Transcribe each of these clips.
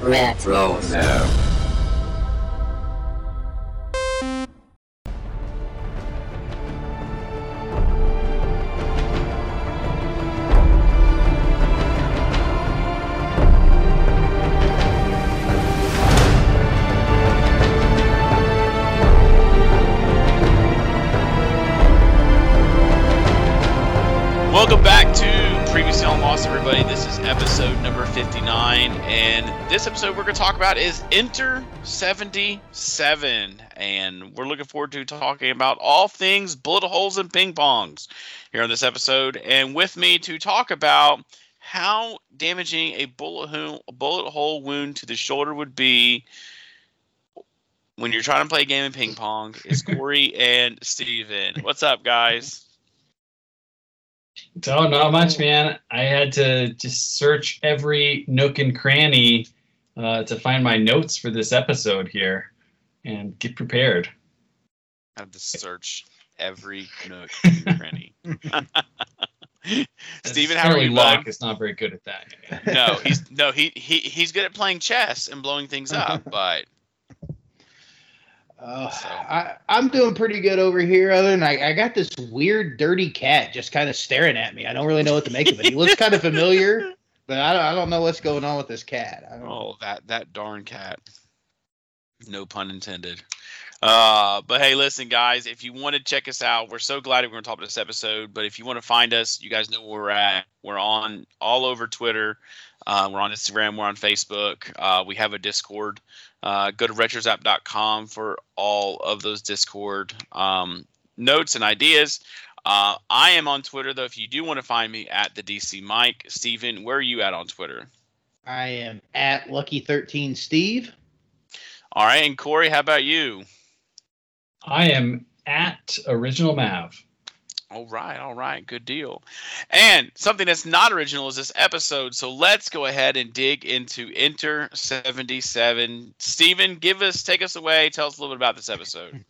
Retro. No. About is Enter 77, and we're looking forward to talking about all things bullet holes and ping pongs here on this episode. And with me to talk about how damaging a bullet hole, a bullet hole wound to the shoulder would be when you're trying to play a game of ping pong is Corey and Steven. What's up, guys? Oh, not much, man. I had to just search every nook and cranny uh, to find my notes for this episode here and get prepared. I have to search every nook and cranny. Steven, how are you, Locke bud? is not very good at that. No, he's no he, he he's good at playing chess and blowing things up, but Uh, So- I, I'm doing pretty good over here. Other than I, I got this weird, dirty cat just kind of staring at me. I don't really know what to make of it. He looks kind of familiar, but I don't, I don't know what's going on with this cat. Oh that that darn cat. No pun intended. Uh, but hey, listen, guys, if you want to check us out, we're so glad we're going to talk about this episode. But if you want to find us, you guys know where we're at. We're on all over Twitter. Uh, we're on Instagram. We're on Facebook. Uh, we have a Discord. Uh, go to retrozap.com for all of those Discord um, notes and ideas. Uh, I am on Twitter, though. If you do want to find me at the DC Mike, Steven, where are you at on Twitter? I am at Lucky13 Steve. All right. And Corey, how about you? I am at Original Mav. All right, all right, good deal. And something that's not original is this episode. So let's go ahead and dig into Enter 77. Steven, give us, take us away. Tell us a little bit about this episode.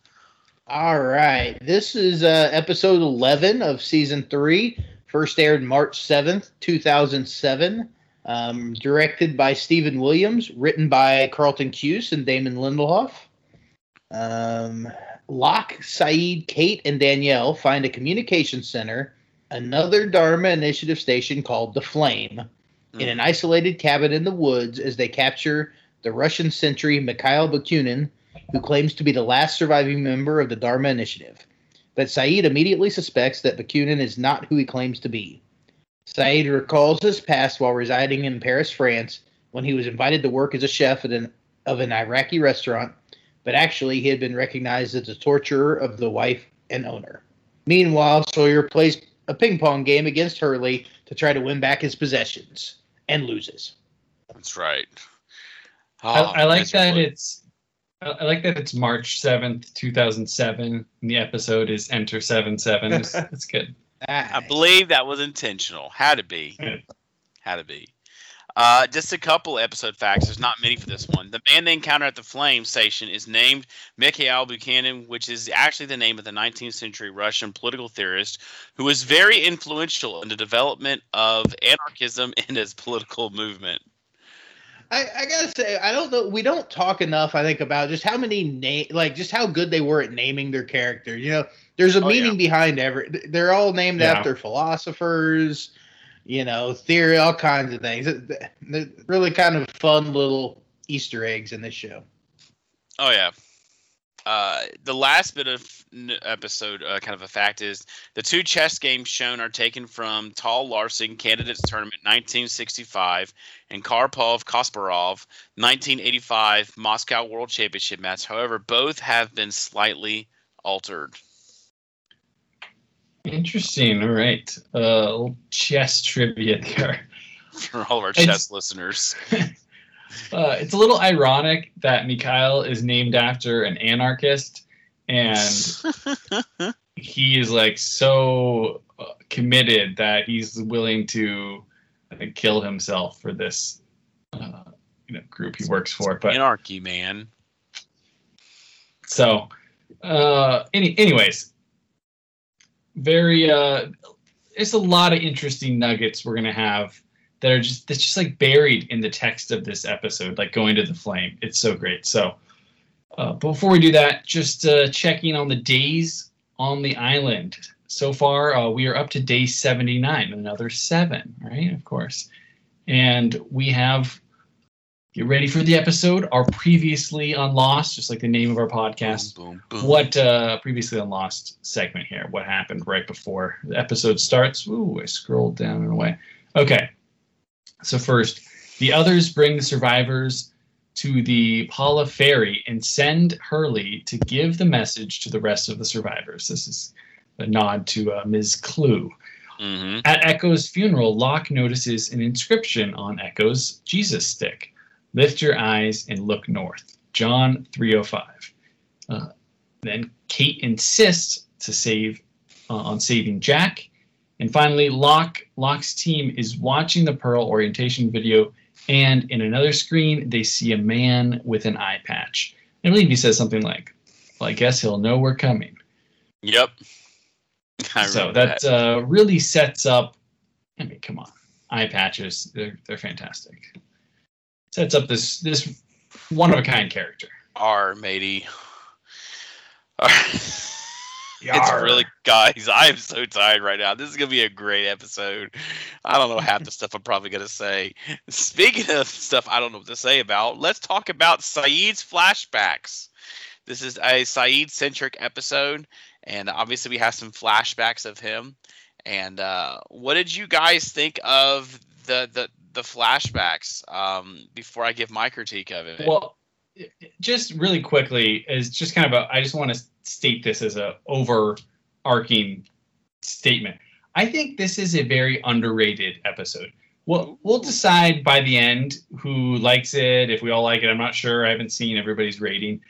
All right. This is uh, episode 11 of season three. First aired March 7th, 2007. Um, directed by Stephen Williams. Written by Carlton Cuse and Damon Lindelof. Um, Locke, Sayid, Kate, and Danielle find a communication center, another Dharma Initiative station called the Flame, in an isolated cabin in the woods as they capture the Russian sentry Mikhail Bakunin, who claims to be the last surviving member of the Dharma Initiative. But Sayid immediately suspects that Bakunin is not who he claims to be. Sayid recalls his past while residing in Paris, France, when he was invited to work as a chef at an, of an Iraqi restaurant, but actually he had been recognized as the torturer of the wife and owner. Meanwhile, Sawyer plays a ping pong game against Hurley to try to win back his possessions and loses. That's right. I, Oh, I like that it's. I I like that it's March seventh, two thousand seven. And the episode is Enter Seven Seven. It's, it's good. I believe that was intentional. Had to be. Had to be. Uh, just a couple episode facts. There's not many for this one. The man they encounter at the Flame Station is named Mikhail Bakunin, which is actually the name of the 19th century Russian political theorist who was very influential in the development of anarchism in his political movement. I, I gotta say, I don't know. We don't talk enough, I think, about just how many name, like just how good they were at naming their characters. You know, there's a Oh, meaning yeah. behind every. They're all named Yeah. after philosophers, you know, theory, all kinds of things. They're really kind of fun little Easter eggs in this show. Oh yeah. Uh, the last bit of episode, uh, kind of a fact, is the two chess games shown are taken from Tal Larsen Candidates Tournament 1965 and Karpov Kasparov 1985 Moscow World Championship match. However, both have been slightly altered. Interesting. All right. Uh, chess trivia there. For all of our It's- chess listeners, Uh, it's a little ironic that Mikhail is named after an anarchist, and he is like so uh, committed that he's willing to uh, kill himself for this uh, you know group he works for. But anarchy, man. so, uh, any, anyways, very uh, it's a lot of interesting nuggets we're gonna have that are just that's just like buried in the text of this episode, like going to the flame. It's so great. So uh, before we do that, just uh, checking on the days on the island. So far, uh, we are up to day 79, another seven, right? Of course. And we have, get ready for the episode, our previously on Lost, just like the name of our podcast. Boom, boom, boom. What uh, previously on Lost segment here? What happened right before the episode starts? Ooh, I scrolled down and away. Okay. So first, the others bring the survivors to the Pala Ferry and send Hurley to give the message to the rest of the survivors. This is a nod to uh, Ms. Klugh. Mhm. At Eko's funeral, Locke notices an inscription on Eko's Jesus stick. Lift your eyes and look north. John 305. Uh, then Kate insists to save uh, on saving Jack. And finally, Locke Locke's team is watching the Pearl orientation video, and in another screen, they see a man with an eye patch. I believe he says something like, "Well, I guess he'll know we're coming." Yep. So remember that, uh, really sets up. I mean, come on, eye patches. They're they're fantastic. Sets up this this one of a kind character. R matey. R. It's Yarr. really, guys. I am so tired right now. This is gonna be a great episode. I don't know half the stuff I'm probably gonna say. Speaking of stuff I don't know what to say about, let's talk about Sayid's flashbacks. This is a Sayid centric episode, and obviously we have some flashbacks of him. And uh, what did you guys think of the the the flashbacks? Um, before I give my critique of it. Well, just really quickly, is just kind of a. I just want to state this as a overarching statement. I think this is a very underrated episode. Well, we'll decide by the end who likes it. If we all like it, I'm not sure. I haven't seen everybody's rating,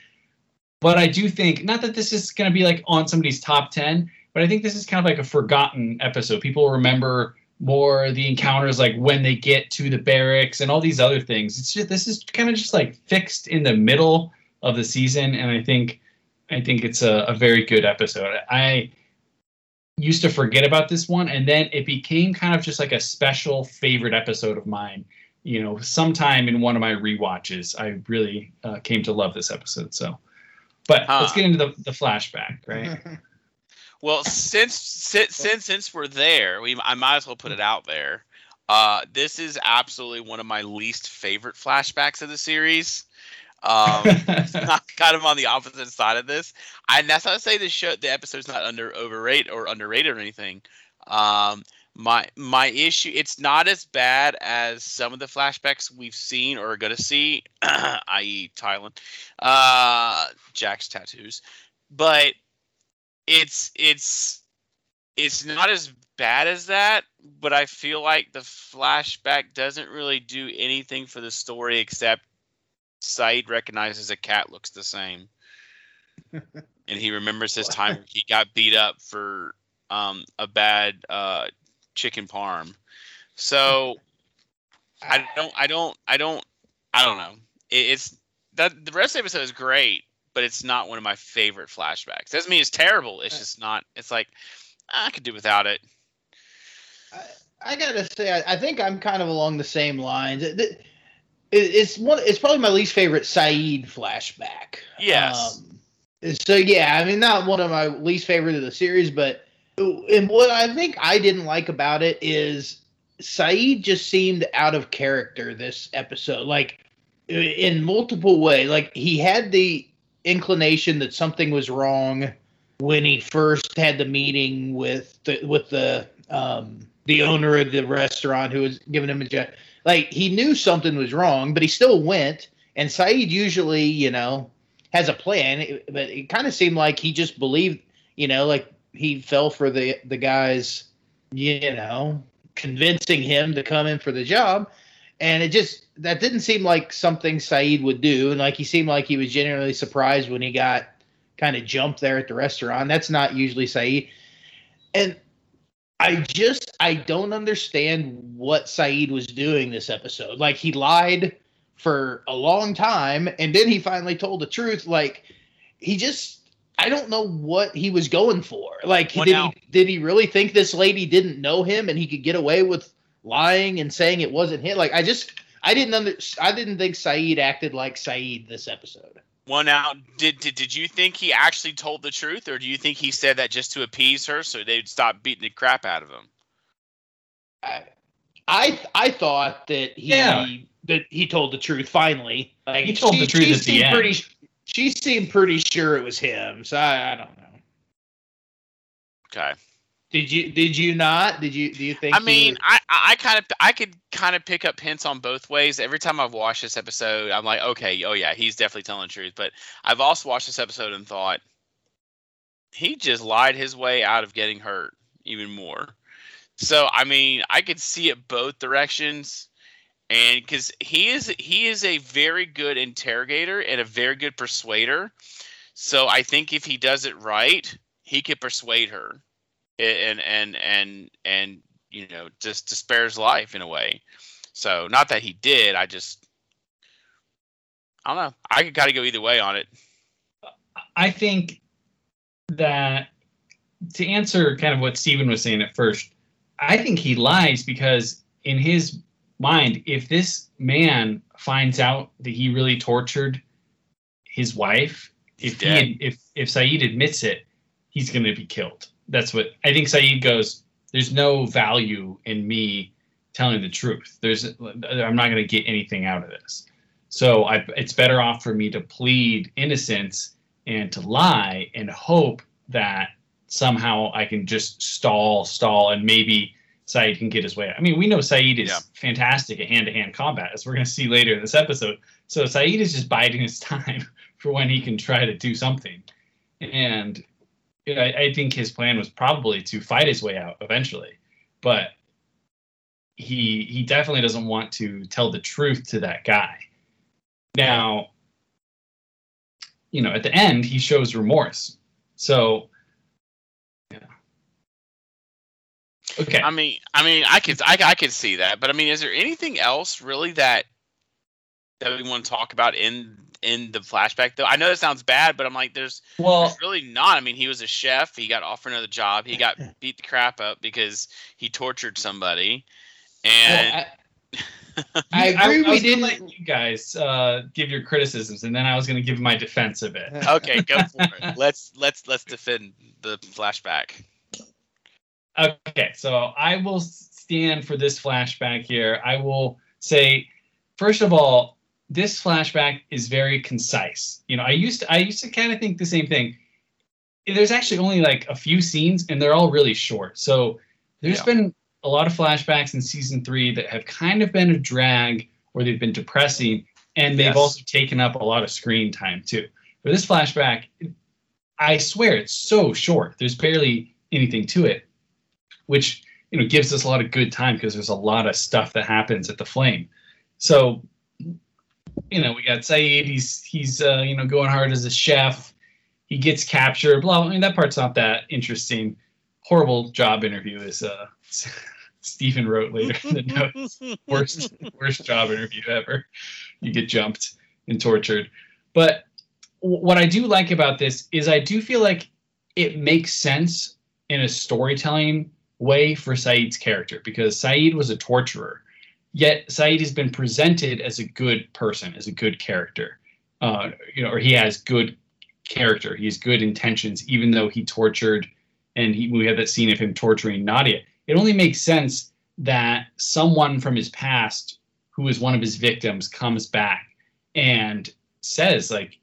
but I do think not that this is going to be like on somebody's top ten, but I think this is kind of like a forgotten episode. People remember more the encounters like when they get to the barracks and all these other things. It's just this is kind of just like fixed in the middle of the season, and I think I think it's a, a very good episode. I used to forget about this one, and then it became kind of just like a special favorite episode of mine. You know, sometime in one of my rewatches, I really uh, came to love this episode. So, but Huh. let's get into the, the flashback, right? Well, since since since, since we're there, we I might as well put it out there. Uh, this is absolutely one of my least favorite flashbacks of the series. Um, I'm kind of on the opposite side of this. And that's not to say the show, the episode's not under overrated or underrated or anything. Um, my my issue, it's not as bad as some of the flashbacks we've seen or are gonna see, i.e., Thailand, uh, Jack's tattoos, but it's it's it's not as bad as that. But I feel like the flashback doesn't really do anything for the story except Sayid recognizes a cat looks the same, and he remembers his time he got beat up for um, a bad uh, chicken parm. So I don't, I don't, I don't, I don't know. It, it's that the rest of the episode is great, but it's not one of my favorite flashbacks. Doesn't mean it's terrible. It's just not. It's like I could do without it. I gotta say, I, I think I'm kind of along the same lines. It, it- it's one. It's probably my least favorite Sayid flashback. Yes. Um, so yeah, I mean, not one of my least favorite of the series, but and what I think I didn't like about it is Sayid just seemed out of character this episode, like in multiple ways. Like he had the inclination that something was wrong when he first had the meeting with the with the um the owner of the restaurant who was giving him a jet. Like he knew something was wrong, but he still went. And Sayid usually, you know, has a plan, but it kind of seemed like he just believed, you know, like he fell for the the guy's, you know, convincing him to come in for the job. And it just that didn't seem like something Sayid would do. And like he seemed like he was genuinely surprised when he got kind of jumped there at the restaurant. That's not usually Sayid. And I just I don't understand what Sayid was doing this episode. Like he lied for a long time and then he finally told the truth. Like he just I don't know what he was going for. Like Well, did now- he did he really think this lady didn't know him and he could get away with lying and saying it wasn't him. Like I just I didn't under I didn't think Sayid acted like Sayid this episode. Well, out. did, did did you think he actually told the truth, or do you think he said that just to appease her so they'd stop beating the crap out of him? I I, I thought that he Yeah. that he told the truth finally. Like He told the truth at the seemed end. Pretty, she seemed pretty sure it was him. So I, I don't know. Okay. Did you did you not? Did you do you think? I mean, I I kind of I could kind of pick up hints on both ways. Every time I've watched this episode, I'm like, okay, oh yeah, he's definitely telling the truth. But I've also watched this episode and thought he just lied his way out of getting hurt even more. So I mean, I could see it both directions, and because he is he is a very good interrogator and a very good persuader. So I think if he does it right, he could persuade her, and and and and you know just to spare his life in a way. So not that he did, I just I don't know. I could kind of go either way on it. I think that to answer kind of what Stephen was saying at first, I think he lies because in his mind, if this man finds out that he really tortured his wife, He's if dead. he if if Sayid admits it, he's going to be killed. That's what I think. Sayid goes. There's no value in me telling the truth. There's I'm not going to get anything out of this. So I, it's better off for me to plead innocence and to lie and hope that somehow I can just stall, stall, and maybe Sayid can get his way. I mean, we know Sayid is Yeah. fantastic at hand-to-hand combat, as we're going to see later in this episode. So Sayid is just biding his time for when he can try to do something. And I, I think his plan was probably to fight his way out eventually, but he he definitely doesn't want to tell the truth to that guy. Now, you know, at the end, he shows remorse. So, yeah. Okay. I mean, I mean, I could, I, I could see that, but I mean, is there anything else really that that we want to talk about in in the flashback? Though I know that sounds bad, but I'm like, there's, well, there's really not. I mean, he was a chef. He got offered another job. He got beat the crap up because he tortured somebody, and Well, I you- agree I, we was didn't- let you guys uh, give your criticisms, and then I was going to give my defense of it. okay, go for it. Let's let's let's defend the flashback. Okay, so I will stand for this flashback here. I will say, first of all, this flashback is very concise. You know, I used to, I used to kind of think the same thing. There's actually only like a few scenes, and they're all really short. So there's Yeah. been a lot of flashbacks in season three that have kind of been a drag, or they've been depressing, and they've Yes. also taken up a lot of screen time too. For this flashback, I swear it's so short. There's barely anything to it, which you know gives us a lot of good time because there's a lot of stuff that happens at the flame. So, you know, we got Sayid. He's he's uh, you know going hard as a chef. He gets captured. Blah. I mean that part's not that interesting. Horrible job interview is uh, Stephen wrote later in the notes worst worst job interview ever. You get jumped and tortured. But what I do like about this is I do feel like it makes sense in a storytelling way for Sayid's character because Sayid was a torturer. Yet Sayid has been presented as a good person, as a good character. Uh, you know, or he has good character. He has good intentions, even though he tortured and he, we have that scene of him torturing Nadia. It only makes sense that someone from his past who is one of his victims comes back and says like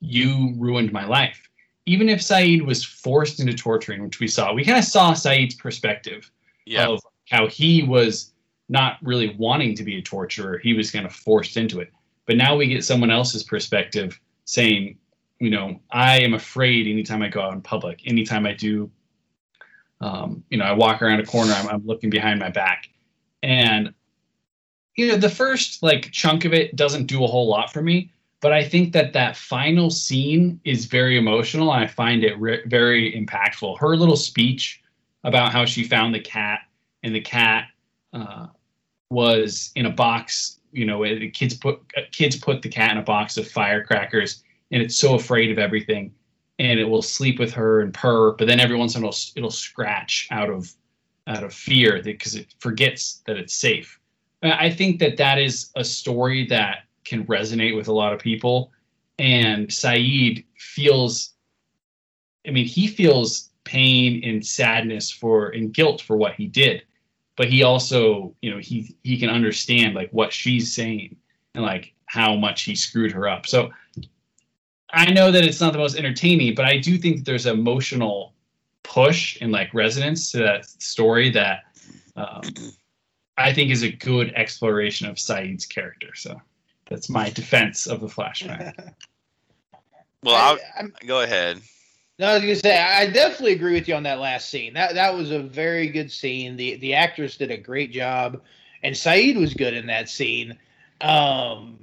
you ruined my life even if sayid was forced into torturing which we saw we kind of saw sayid's perspective Yeah, of how he was not really wanting to be a torturer he was kind of forced into it. But now we get someone else's perspective saying you know i am afraid anytime i go out in public anytime i do um, you know i walk around a corner I'm, I'm looking behind my back. And you know the first like chunk of it doesn't do a whole lot for me but i think that that final scene is very emotional and i find it re- very impactful. Her little speech about how she found the cat and the cat uh, was in a box you know the kids put uh, kids put the cat in a box of firecrackers and it's so afraid of everything and it will sleep with her and purr but then every once in a while it'll scratch out of out of fear because it forgets that it's safe. I think that that is a story that can resonate with a lot of people. And Sayid feels, I mean, he feels pain and sadness for and guilt for what he did, but he also, you know, he he can understand like what she's saying and like how much he screwed her up. So I know that it's not the most entertaining, but I do think that there's emotional push and like resonance to that story that um, I think is a good exploration of sayid's character. So that's my defense of the flashback. well, I'll, I, go ahead. No, I was gonna say I definitely agree with you on that last scene. That that was a very good scene. The the actress did a great job, and Sayid was good in that scene. Um,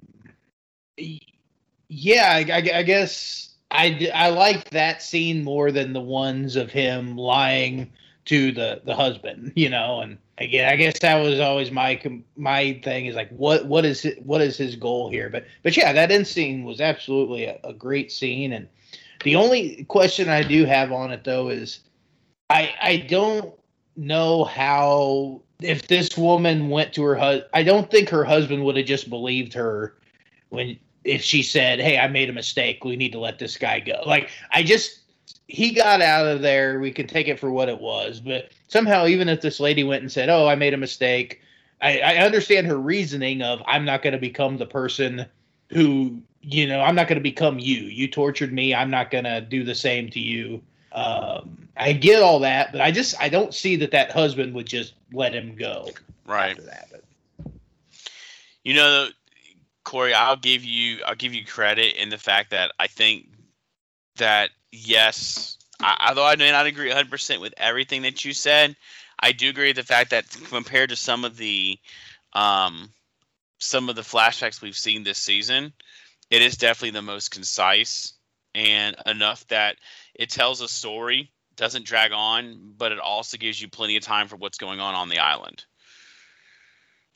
yeah, I, I, I guess I I like that scene more than the ones of him lying to the the husband, you know, and again, I guess that was always my my thing is like what what is it, what is his goal here? But but yeah, that end scene was absolutely a, a great scene, and the only question I do have on it though is I I don't know how if this woman went to her husband. I don't think her husband would have just believed her when if she said, "Hey, I made a mistake. We need to let this guy go." Like I just he got out of there. We can take it for what it was. But somehow, even if this lady went and said, "Oh, I made a mistake," I, I understand her reasoning of, "I'm not going to become the person who, you know, I'm not going to become you. You tortured me. I'm not going to do the same to you." Um, I get all that, but I just I don't see that that husband would just let him go. Right. That, you know, Corey, I'll give you I'll give you credit in the fact that I think that yes, I, although I may not agree 100% with everything that you said, I do agree with the fact that compared to some of the um, some of the flashbacks we've seen this season, it is definitely the most concise and enough that it tells a story, doesn't drag on, but it also gives you plenty of time for what's going on on the island.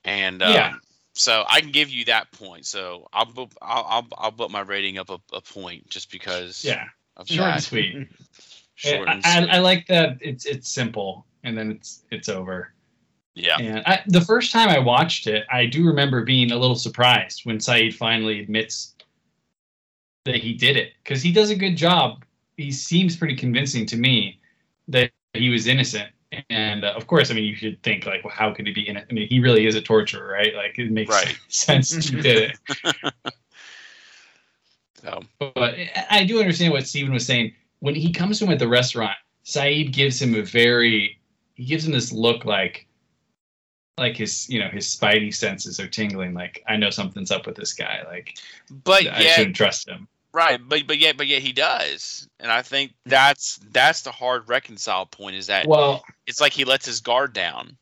And um, yeah. so I can give you that point. So I'll I'll I'll, I'll put my rating up a, a point just because. Yeah short and sweet. Short and I, sweet. I, I, like that it's it's simple and then it's it's over. Yeah. And I, the first time I watched it, I do remember being a little surprised when Sayid finally admits that he did it because he does a good job. He seems pretty convincing to me that he was innocent. And uh, of course, I mean, you should think like, well, how could he be innocent? I mean, he really is a torturer, right? Like, it makes right. sense he did it. So, but I do understand what Stephen was saying. When he comes to him at the restaurant, Sayid gives him a very he gives him this look like like his you know his spidey senses are tingling like i know something's up with this guy like but i shouldn't trust him right but but yet but yet he does and i think that's that's the hard reconcile point is that well it's like he lets his guard down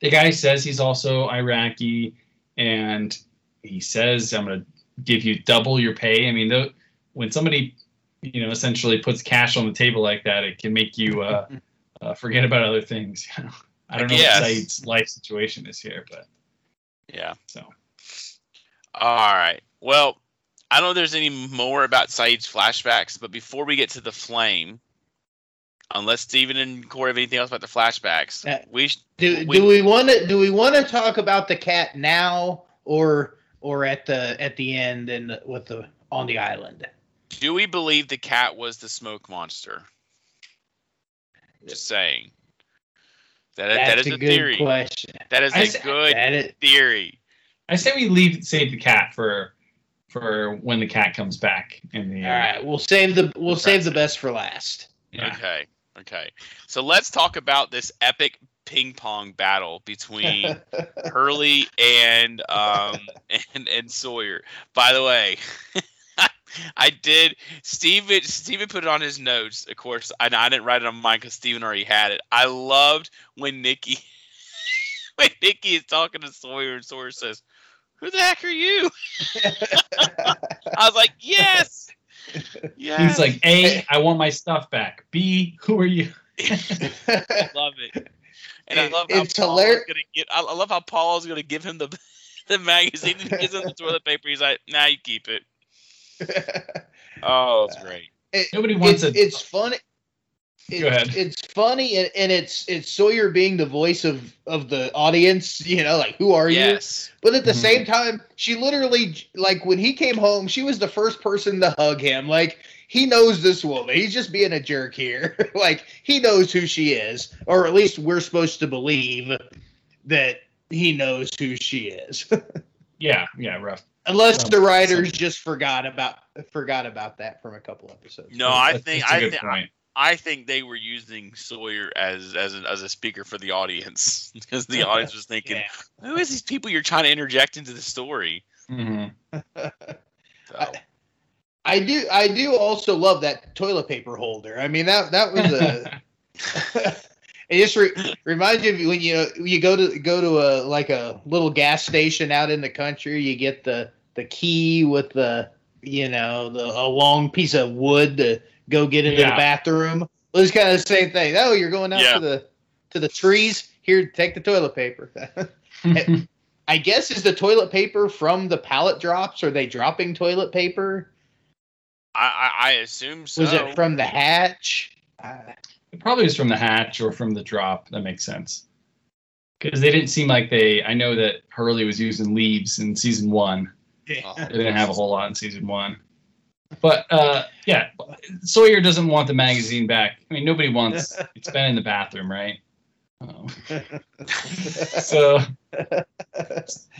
the guy says he's also iraqi and he says i'm gonna give you double your pay. I mean, the, when somebody you know essentially puts cash on the table like that, it can make you uh, uh, forget about other things. I don't know yes. what Sayid's life situation is here, but yeah. So, all right. Well, I don't know if there's any more about Sayid's flashbacks, but before we get to the flame, unless Steven and Corey have anything else about the flashbacks, uh, we do. We, do we want to? Do we want to talk about the cat now, or or at the at the end and with the on the island. Do we believe the cat was the smoke monster? Just saying. That, That's that is a, a theory. Question. That is I a say, good is, theory. I say we leave save the cat for for when the cat comes back in the. All right, we'll save the we'll save the best for last. Yeah. Okay. Okay. So let's talk about this epic ping pong battle between Hurley and um and and Sawyer. By the way, I did. Steven Steven put it on his notes. Of course, I, I didn't write it on mine because Steven already had it. I loved when Nikki when Nikki is talking to Sawyer and Sawyer says, "Who the heck are you?" I was like, "Yes." Yes. He's like, A, I want my stuff back. B, who are you? I love it. And it, I love how it's hilarious. Gonna get, I love how Paul's going to give him the the magazine and gives him the toilet paper. He's like, "Now nah, you keep it." oh, it's great. It, Nobody wants it. It's funny. It's, Go ahead. it's funny and, and it's it's Sawyer being the voice of of the audience. You know, like who are you? Yes. But at the Mhm. same time, she literally like when he came home, she was the first person to hug him. Like he knows this woman. He's just being a jerk here. like he knows who she is, or at least we're supposed to believe that he knows who she is. Yeah, yeah, rough. Unless Um, the writers just forgot about forgot about that from a couple episodes. No, I That's- think that's a I good think point. I think they were using Sawyer as as a, as a speaker for the audience because the audience was thinking, Yeah. "Who is these people you're trying to interject into the story?" Mhm. So, I do I do also love that toilet paper holder. I mean that that was a it just re- reminds you of when you know you go to go to a like a little gas station out in the country, you get the the key with the you know the a long piece of wood to go get into Yeah. the bathroom. Well, it's kind of the same thing. Oh, you're going out Yeah. to the to the trees. Here, take the toilet paper. I guess is the toilet paper from the pallet drops? Are they dropping toilet paper? I, I I assume so. Was it from the hatch? Uh, It probably was from the hatch or from the drop. That makes sense. Because they didn't seem like they. I know that Hurley was using leaves in season one. Oh. They didn't have a whole lot in season one. But uh, yeah, Sawyer doesn't want the magazine back. I mean, nobody wants. It's been in the bathroom, right? Oh. So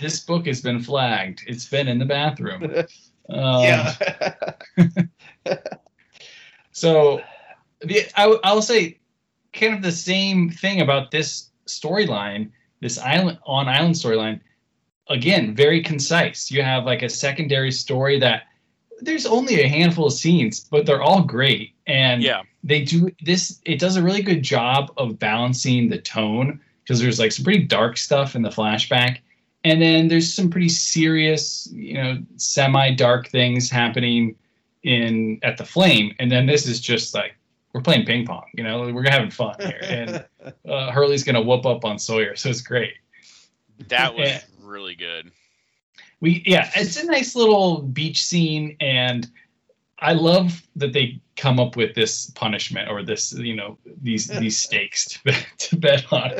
this book has been flagged. It's been in the bathroom. Um, yeah. So, the, I, will say, kind of the same thing about this storyline, this island on island storyline. Again, very concise. You have like a secondary story that there's only a handful of scenes, but they're all great, and Yeah, they do this. It does a really good job of balancing the tone because there's like some pretty dark stuff in the flashback, and then there's some pretty serious, you know, semi-dark things happening in at the flame and then this is just like we're playing ping pong you know we're having fun here and uh, hurley's gonna whoop up on sawyer so it's great that was Yeah. really good. We yeah it's a nice little beach scene and i love that they come up with this punishment or this you know these these stakes to, to bet on.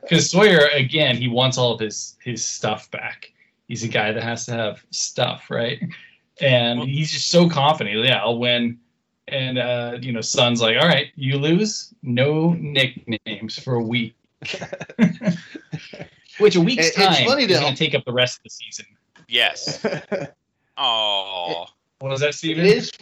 Because sawyer again he wants all of his his stuff back. He's a guy that has to have stuff right? And Well- he's just so confident yeah i'll win. And uh you know son's like all right you lose no nicknames for a week. Which a week's It- it's time funny is going to take up the rest of the season Yes. Oh, what was that Steven? it is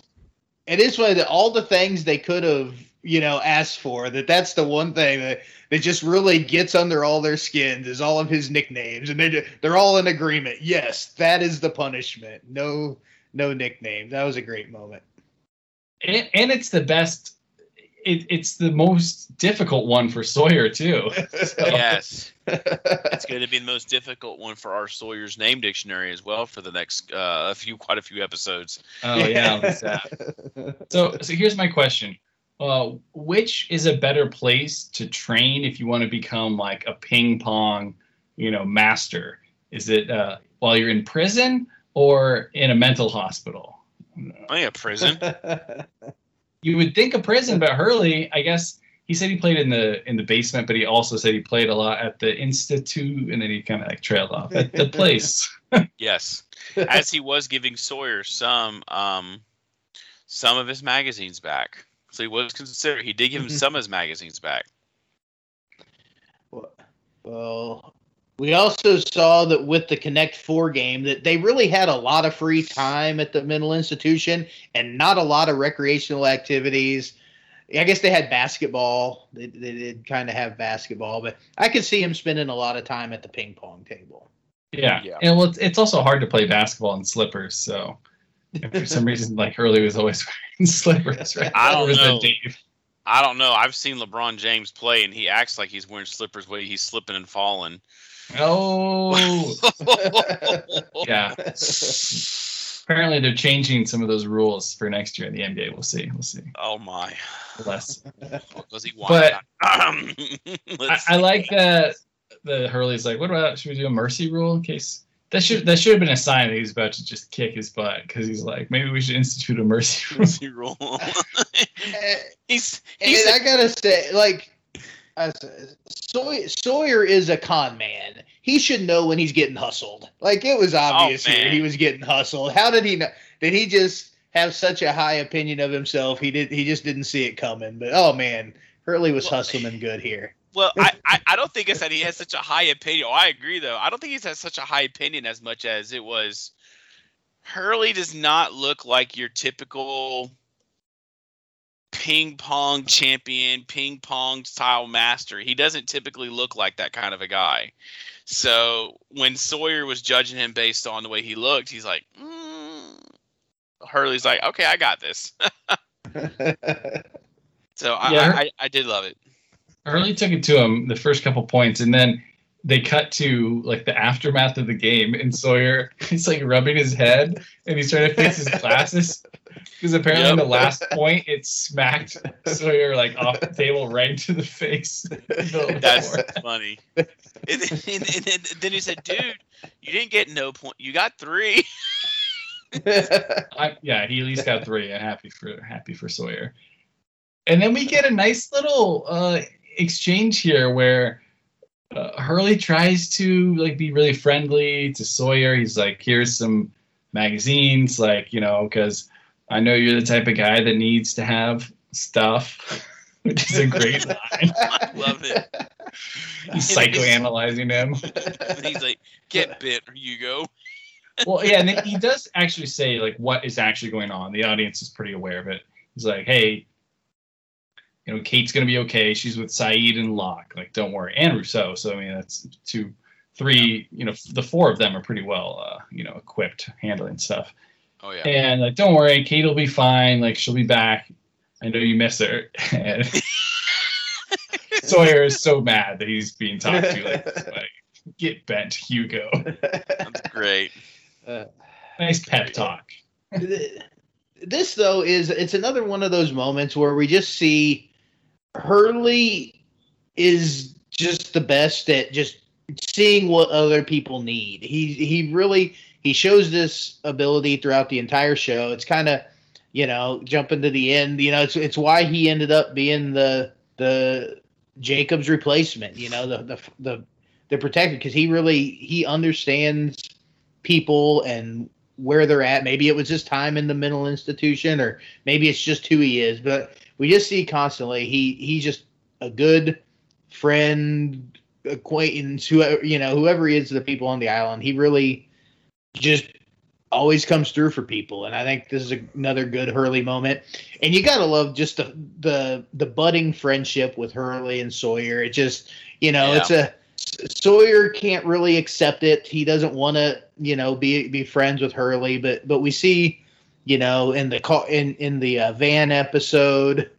it is funny that all the things they could have you know asked for that that's the one thing that that just really gets under all their skins is all of his nicknames and they they're all in agreement. Yes that is the punishment. No no nickname. That was a great moment. And, and it's the best it, it's the most difficult one for sawyer too. Yes. It's going to be the most difficult one for our Sawyer's name dictionary as well for the next uh, a few, quite a few episodes. oh yeah. That's so so here's my question. Uh, which is a better place to train if you want to become like a ping pong you know master? Is it uh, while you're in prison or in a mental hospital? I think a prison. you would think a prison, but Hurley, I guess he said he played in the in the basement, but he also said he played a lot at the institute, and then he kind of like trailed off at the place. yes, as he was giving Sawyer some um, some of his magazines back. So he was considered. He did give him some of his magazines back. Well, we also saw that with the Connect Four game that they really had a lot of free time at the mental institution and not a lot of recreational activities. I guess they had basketball. They, they did kind of have basketball, but I could see him spending a lot of time at the ping pong table. Yeah, Yeah. and well, it's, it's also hard to play basketball in slippers. So and for some reason, like Hurley was always wearing slippers, right? I don't Or was that know. Dave? I don't know. I've seen LeBron James play, and he acts like he's wearing slippers. Way he's slipping and falling. Oh, yeah. Apparently, they're changing some of those rules for next year in the NBA. We'll see. We'll see. oh my! Less Does he want? But- um, I, I, I like that the Hurley's like, what about should we do a mercy rule in case That should that should have been a sign that he's about to just kick his butt because he's like, maybe we should institute a mercy rule. Mercy rule. And, he's and he's I gotta say, like, Said, Sawyer, Sawyer is a con man. He should know when he's getting hustled. Like it was oh, obvious here he was getting hustled. How did he know? Did he just have such a high opinion of himself? He did. He just didn't see it coming. But oh man, Hurley was Well, hustling good here. Well, I, I, I don't think it's that he has such a high opinion. Oh, I agree, though. I don't think he has such a high opinion as much as it was. Hurley does not look like your typical ping pong champion, ping pong style master. He doesn't typically look like that kind of a guy. So when Sawyer was judging him based on the way he looked, he's like, mm. Hurley's like, okay, I got this. So I, Yeah. I, I, I did love it. Hurley took it to him the first couple points, and then they cut to like the aftermath of the game, and Sawyer he's like rubbing his head, and he's trying to fix his glasses because apparently in Yep. the last point it smacked Sawyer like off the table right into the face. the middle of the That's floor. funny. And, and, and, and then he said, "Dude, you didn't get no point. You got three. I, yeah, he at least got three. I'm happy for happy for Sawyer. And then we get a nice little uh, exchange here where uh, Hurley tries to like be really friendly to Sawyer. He's like, "Here's some magazines, like you know, because I know you're the type of guy that needs to have stuff." Which is a great line. I love it. He's psychoanalyzing him. And he's like, "Get bit, or you go." well, yeah, and he does actually say like what is actually going on. The audience is pretty aware of it. He's like, "Hey, you know, Kate's gonna be okay. She's with Sayid and Locke. Like, don't worry, and Rousseau. So I mean, that's two, three. You know, the four of them are pretty well, uh, you know, equipped handling stuff. Oh yeah. And like, don't worry, Kate will be fine. Like, she'll be back. I know you miss her." And Sawyer is so mad that he's being talked to like, this way. Get bent, Hugo. That's great. Uh, nice pep talk. this though is it's another one of those moments where we just see Hurley is just the best at just seeing what other people need. He he really he shows this ability throughout the entire show. It's kind of you know jumping to the end. You know it's it's why he ended up being the the Jacobs replacement. You know the the the the protector because he really he understands people and where they're at. Maybe it was his time in the mental institution, or maybe it's just who he is. But we just see constantly he he's just a good friend, acquaintance, whoever you know, whoever he is to the people on the island. He really just always comes through for people, and I think this is another good Hurley moment. And you gotta love just the the the budding friendship with Hurley and Sawyer. It just you know Yeah. it's a Sawyer can't really accept it. He doesn't want to, you know, be be friends with Hurley. But but we see, you know, in the call in in the uh, van episode,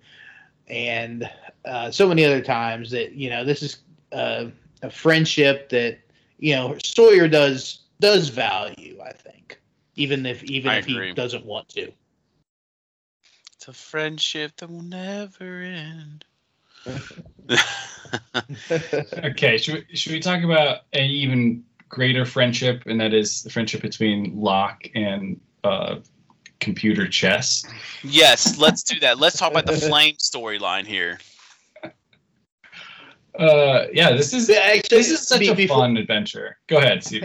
and uh, so many other times that you know this is uh, a friendship that you know Sawyer does does value. I think even if even I if agree. he doesn't want to. It's a friendship that will never end. Okay, should we, should we talk about an even greater friendship, and that is the friendship between Locke and uh, computer chess? yes, let's do that. Let's talk about the flame storyline here. Uh, yeah, this is Actually, this is such be- a before- fun adventure. Go ahead, Steve.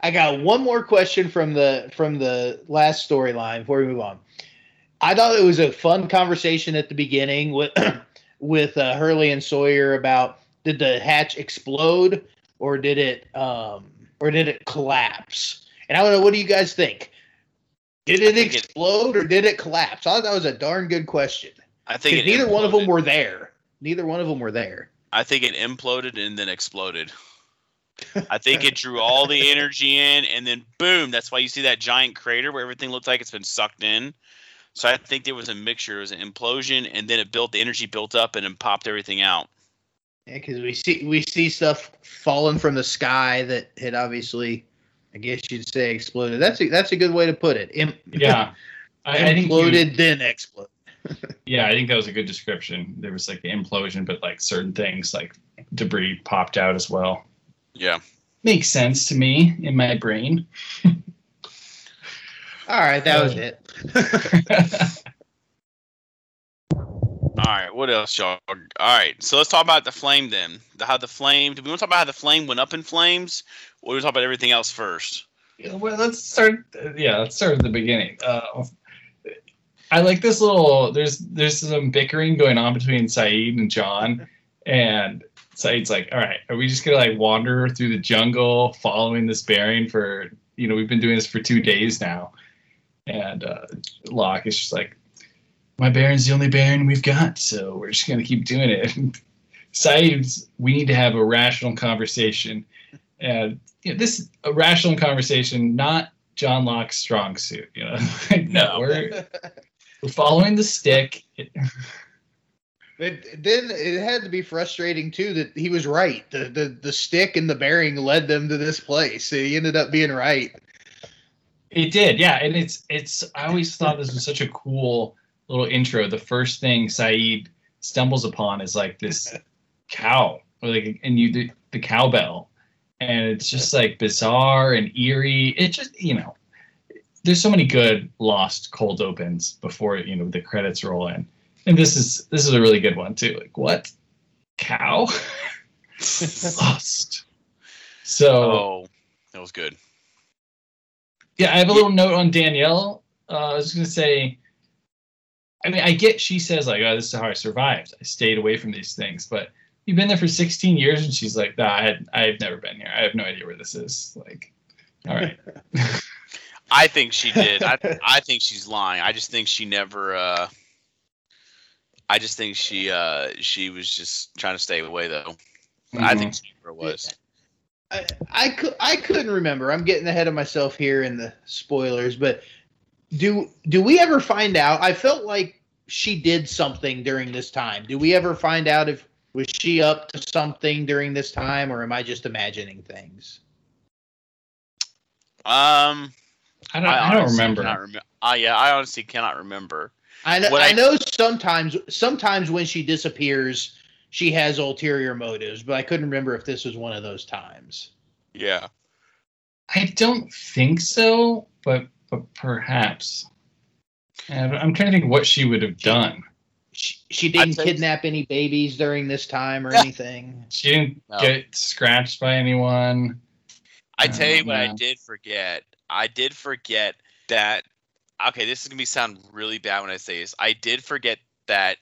I got one more question from the from the last storyline before we move on. I thought it was a fun conversation at the beginning with with uh, Hurley and Sawyer about did the hatch explode or did it um or did it collapse? And I don't know. What do you guys think? Did it think it- explode or did it collapse? I thought that was a darn good question. I think it neither one of them were there. Neither one of them were there. I think it imploded and then exploded. I think it drew all the energy in, and then boom! That's why you see that giant crater where everything looks like it's been sucked in. So I think there was a mixture. It was an implosion, and then it built the energy built up and then popped everything out. Yeah, because we see we see stuff falling from the sky that had obviously, I guess you'd say, exploded. That's a, that's a good way to put it. Im- yeah, I, I think you- imploded then exploded. yeah, I think that was a good description. There was like the implosion, but like certain things like debris popped out as well. Yeah, makes sense to me in my brain. All right, that was Uh, it. All right, what else, y'all? All right, so let's talk about the flame then. The, how the flame? Do we want to talk about how the flame went up in flames, or do we talk about everything else first? Yeah, well, let's start. Yeah, let's start at the beginning. Uh, I like this little. There's there's some bickering going on between Sayid and John, and Sayid's like, "All right, are we just gonna like wander through the jungle following this bearing for you know we've been doing this for two days now?" And uh, Locke is just like, "My Baron's the only bearing we've got, so we're just gonna keep doing it." Sayid's, we need to have a rational conversation, and you know, this a rational conversation, not John Locke's strong suit. You know, no, No. we're we're following the stick. It- then it had to be frustrating too that he was right. The, the the stick and the bearing led them to this place. He ended up being right. It did, yeah, and it's it's. I always thought this was such a cool little intro. The first thing Sayid stumbles upon is like this cow, or like, and you the, the cowbell, and it's just like bizarre and eerie. It just you know, there's so many good lost cold opens before you know the credits roll in, and this is this is a really good one too. Like what cow lost? So Oh, that was good. Yeah, I have a little note on Danielle. Uh, I was going to say, I mean, I get she says like, "Oh, this is how I survived. I stayed away from these things." But you've been there for 16 years, and she's like, "Nah, I had, I've never been here. I have no idea where this is." Like, all right, I think she did. I I think she's lying. I just think she never. uh I just think she uh she was just trying to stay away though. I think she was. I, I could I couldn't remember. I'm getting ahead of myself here in the spoilers, but do do we ever find out? I felt like she did something during this time. Do we ever find out if was she up to something during this time, or am I just imagining things? Um, I don't, I, don't remember. Cannot rem- uh, yeah, I honestly cannot remember. I know I, I- know sometimes sometimes when she disappears, she has ulterior motives, but I couldn't remember if this was one of those times. Yeah. I don't think so, but but perhaps. And I'm trying to think what she would have done. She, she didn't kidnap any babies during this time or anything. She didn't No. get scratched by anyone. I tell you what, I uh, did forget. I did forget that. Okay, this is gonna be sound really bad when I say this. I did forget that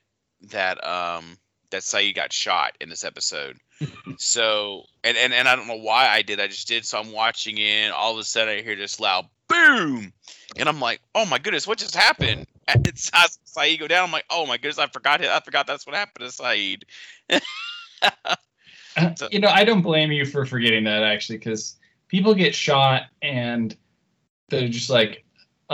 that um that Sayid got shot in this episode. so and, and and I don't know why I did. I just did. So I'm watching it. All of a sudden, I hear this loud boom, and I'm like, oh my goodness, what just happened? And it's I Sayid go down. I'm like, oh my goodness, I forgot. it. I forgot that's what happened to Sayid. So- you know, I don't blame you for forgetting that actually, because people get shot and they're just like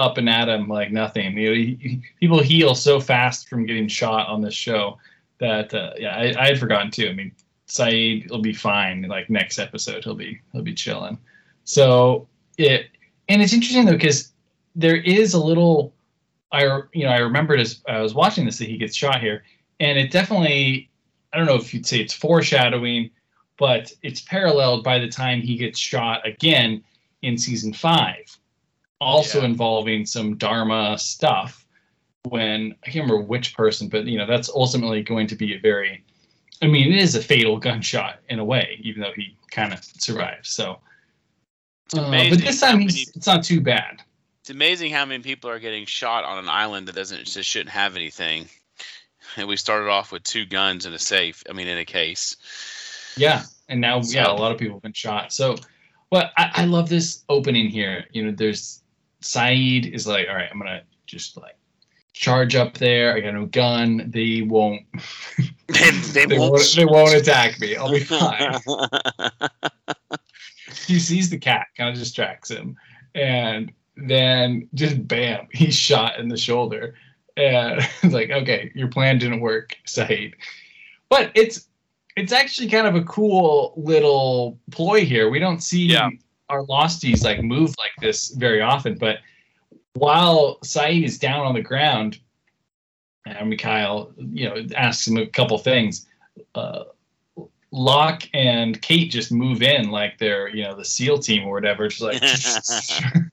up and at him like nothing. You know, you- you- people heal so fast from getting shot on this show that uh, yeah, I, I had forgotten too. I mean, Sayid will be fine. Like next episode, he'll be he'll be chilling. So it and it's interesting though because there is a little. I you know I remembered as I was watching this that he gets shot here, and it definitely I don't know if you'd say it's foreshadowing, but it's paralleled by the time he gets shot again in season five, also Yeah. involving some Dharma stuff. When I can't remember which person, but you know that's ultimately going to be a very, I mean, it is a fatal gunshot in a way, even though he kind of survives. So, uh, but this time he's, many- it's not too bad. It's amazing how many people are getting shot on an island that doesn't just shouldn't have anything. And we started off with two guns in a safe. I mean, in a case. Yeah, and now yeah, a lot of people have been shot. So, well, I, I love this opening here. You know, there's Sayid is like, all right, I'm gonna just like charge up there. I got no gun. They won't. they, They won't. They won't attack me. I'll be fine. he sees the cat, kind of distracts him, and then just bam, he's shot in the shoulder. And it's like, okay, your plan didn't work, Sayid. But it's it's actually kind of a cool little ploy here. We don't see Yeah. Our losties like move like this very often, but while Sayid is down on the ground, and Mikhail, you know, asks him a couple things. Uh, Locke and Kate just move in like they're you know the SEAL team or whatever, just like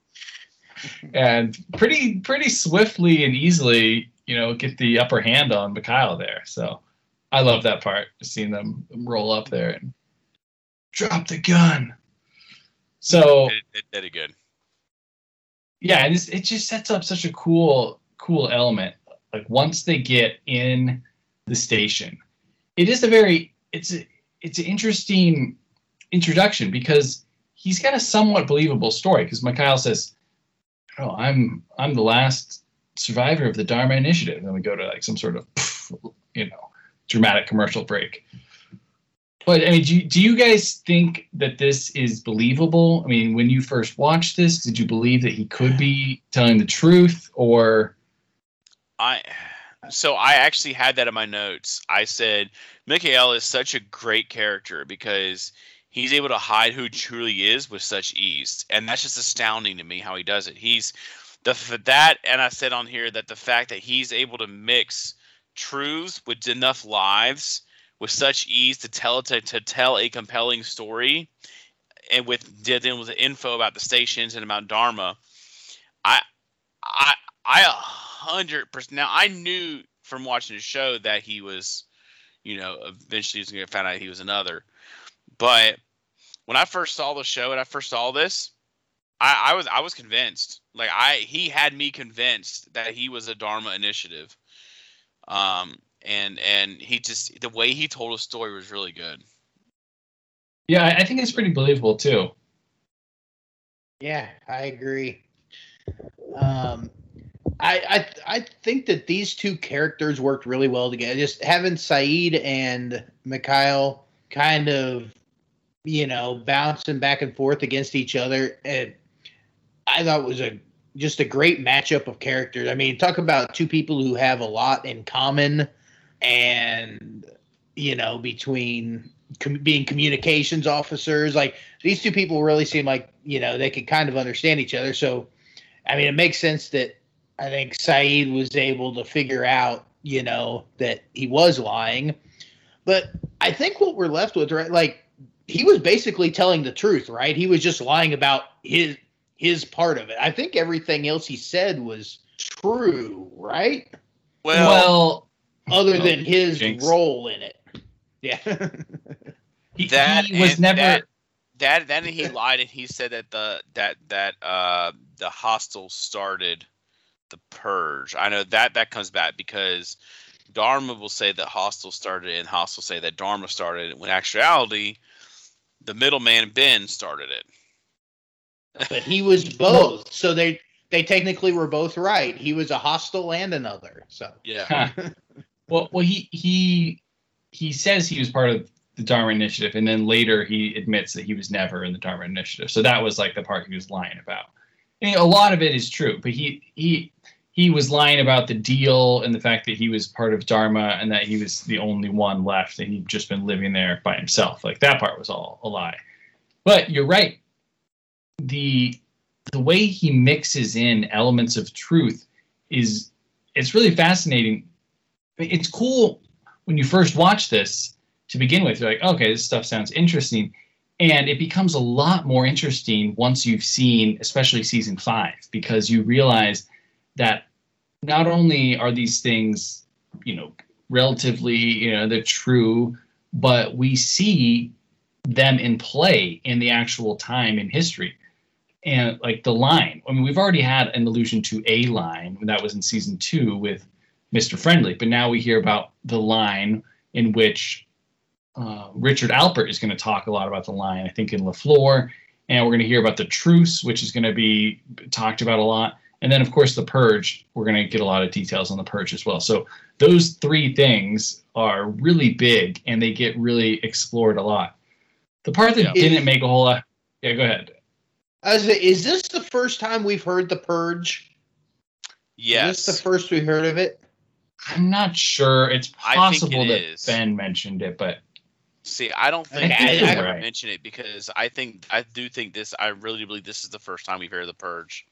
and pretty pretty swiftly and easily you know get the upper hand on Mikhail there. So I love that part, seeing them roll up there and drop the gun. So it, it, it good. Yeah, is, it just sets up such a cool cool element. Like once they get in the station, it is a very it's a, it's an interesting introduction because he's got a somewhat believable story because Mikhail says, "Oh, I'm I'm the last survivor of the Dharma Initiative." And then we go to like some sort of you know dramatic commercial break. But I mean, do you, do you guys think that this is believable? I mean, when you first watched this, did you believe that he could be telling the truth, or? I so I actually had that in my notes. I said Mikhail is such a great character because he's able to hide who truly is with such ease, and that's just astounding to me how he does it. He's the that, and I said on here that the fact that he's able to mix truths with enough lives with such ease to tell to, to tell a compelling story and with dealing with the info about the stations and about Dharma. I I I a hundred percent now I knew from watching the show that he was, you know, eventually he was gonna find out he was another. But when I first saw the show and I first saw this, I, I was I was convinced. Like I he had me convinced that he was a Dharma initiative. Um, and and he just the way he told a story was really good. Yeah, I think it's pretty believable too. Yeah, I agree. Um, I, I I think that these two characters worked really well together. Just having Sayid and Mikhail kind of, you know, bouncing back and forth against each other, and I thought was a just a great matchup of characters. I mean, talk about two people who have a lot in common and you know between com- being communications officers like these two people really seem like you know they could kind of understand each other. So i mean it makes sense that i think sayid was able to figure out you know that he was lying. But i think what we're left with right like he was basically telling the truth right? He was just lying about his his part of it. I think everything else he said was true right? Well, well other oh, than his Jinx. role in it. Yeah. he, that he was never that, that then he lied and he said that the that that uh the hostel started the purge. I know that that comes back because Dharma will say that hostel started and hostel say that Dharma started when actuality the middleman Ben started it. But he was both. so they they technically were both right. He was a hostile and another. So yeah. Well, well, he he he says he was part of the Dharma Initiative, and then later he admits that he was never in the Dharma Initiative. So that was like the part he was lying about. I mean, a lot of it is true, but he he he was lying about the deal and the fact that he was part of Dharma and that he was the only one left and he'd just been living there by himself. Like that part was all a lie. But you're right. The the way he mixes in elements of truth is it's really fascinating it's cool when you first watch this to begin with. You're like, okay, this stuff sounds interesting. And it becomes a lot more interesting once you've seen, especially season five, because you realize that not only are these things, you know, relatively, you know, they're true, but we see them in play in the actual time in history. And like the line, I mean, we've already had an allusion to a line that was in season two with Mr. Friendly. But now we hear about the line in which uh, Richard Alpert is going to talk a lot about the line, I think, in LaFleur. And we're going to hear about the truce, which is going to be talked about a lot. And then, of course, the purge. We're going to get a lot of details on the purge as well. So those three things are really big and they get really explored a lot. The part that yeah. didn't make a whole lot. Yeah, go ahead. is this the first time we've heard the purge? Yes. Is this the first we heard of it? I'm not sure. It's possible it that is. Ben mentioned it, but see, I don't think I, ever right. mentioned it because I think I do think this. I really believe this is the first time we've heard the purge,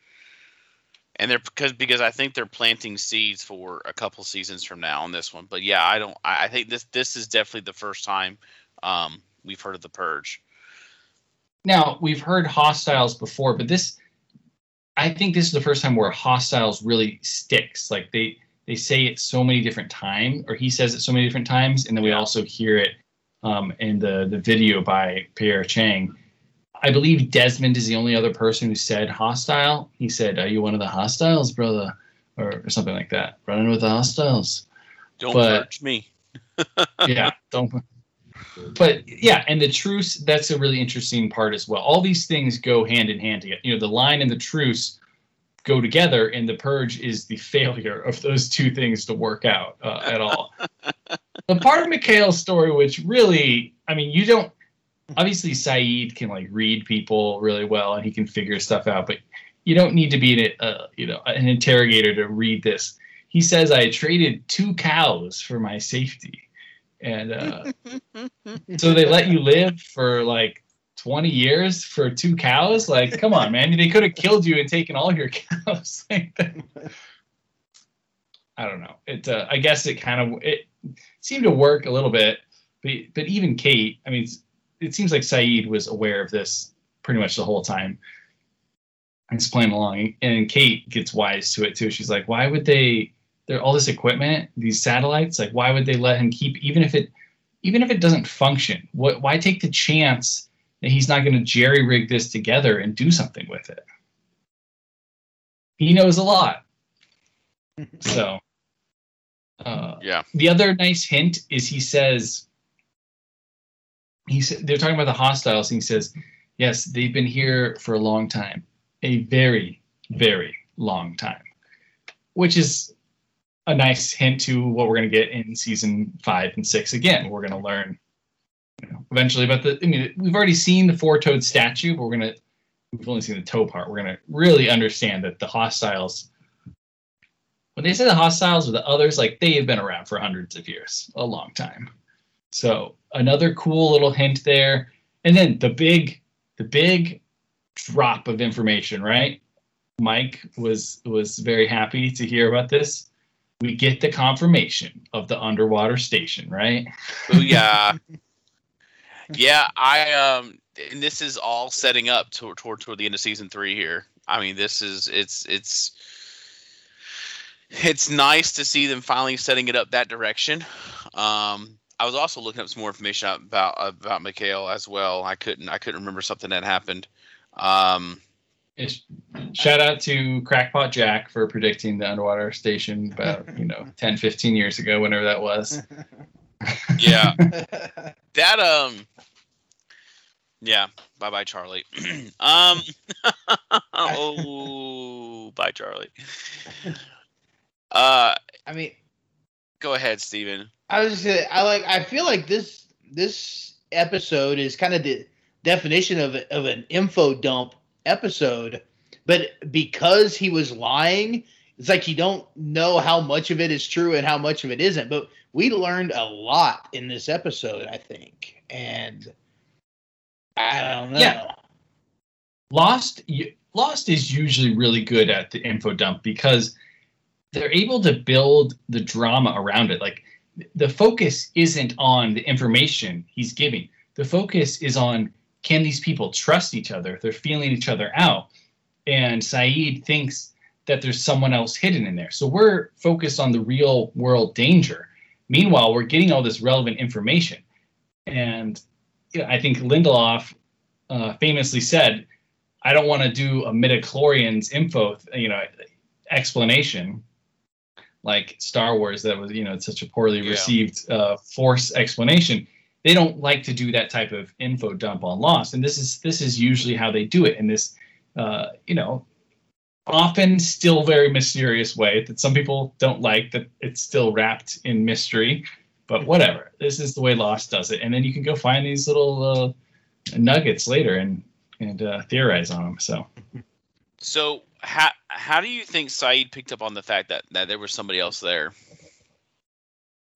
and they're because because I think they're planting seeds for a couple seasons from now on this one. But yeah, I don't. I, I think this this is definitely the first time um, we've heard of the purge. Now we've heard hostiles before, but this, I think this is the first time where hostiles really sticks. Like they they say it so many different times, or he says it so many different times, and then we also hear it um, in the the video by Pierre Chang. I believe Desmond is the only other person who said hostile. He said, "Are you one of the hostiles, brother?" or, or something like that. Running with the hostiles. Don't But- purge me. yeah, don't. But yeah, and the truce, that's a really interesting part as well. All these things go hand in hand together. You know, the line and the truce go together, and the purge is the failure of those two things to work out uh, at all. the part of Mikhail's story, which really, I mean, you don't. Obviously, Sayid can like read people really well, and he can figure stuff out. But you don't need to be an, uh, you know, an interrogator to read this. He says, "I traded two cows for my safety." and uh, so they let you live for like 20 years for two cows? Like come on man. They could have killed you and taken all your cows. I don't know. It uh, i guess it kind of it seemed to work a little bit but but even kate i mean it seems like sayid was aware of this pretty much the whole time. It's playing along. And kate gets wise to it too. She's like why would they they're all this equipment, these satellites, like why would they let him keep even if it even if it doesn't function? What why take the chance he's not going to jerry rig this together and do something with it? He knows a lot. So uh, Yeah. the other nice hint is he says he said they're talking about the hostiles and he says yes they've been here for a long time a very very long time which is a nice hint to what we're going to get in season five and six again we're going to learn you know, eventually But the i mean we've already seen the four-toed statue but we're going to we've only seen the toe part we're going to really understand that the hostiles when they say the hostiles or the others, like they have been around for hundreds of years, a long time. So another cool little hint there. And then the big, the big drop of information, right? Mike was was very happy to hear about this. We get the confirmation of the underwater station, right? Oh yeah, I um and this is all setting up toward, toward toward the end of season three here. I mean, this is it's it's it's nice to see them finally setting it up that direction. Um, I was also looking up some more information about about Mikhail as well. I couldn't I couldn't remember something that happened. Um, It's, shout out to Crackpot Jack for predicting the underwater station about, you know, 10, 15 years ago, whenever that was. yeah, that um, yeah. Bye bye, Charlie. um, oh, bye, Charlie. Uh, I mean, go ahead, Steven. I was just gonna, I like I feel like this this episode is kind of the definition of a, of an info dump episode, but because he was lying, it's like you don't know how much of it is true and how much of it isn't. But we learned a lot in this episode, I think, and I don't know. Yeah. Lost Lost is usually really good at the info dump because they're able to build the drama around it. Like the focus isn't on the information he's giving. The focus is on can these people trust each other? They're feeling each other out. And Sayid thinks that there's someone else hidden in there. So we're focused on the real world danger. Meanwhile, we're getting all this relevant information. And you know, I think Lindelof uh, famously said, "I don't want to do a midichlorians info, you know, explanation like Star Wars that was, you know, such a poorly Yeah. received uh, Force explanation. They don't like to do that type of info dump on Lost, and this is this is usually how they do it in this, uh, you know, often still very mysterious way that some people don't like that it's still wrapped in mystery but whatever this is the way lost does it and then you can go find these little uh, nuggets later and and uh, theorize on them so So how how do you think Sayid picked up on the fact that that there was somebody else there?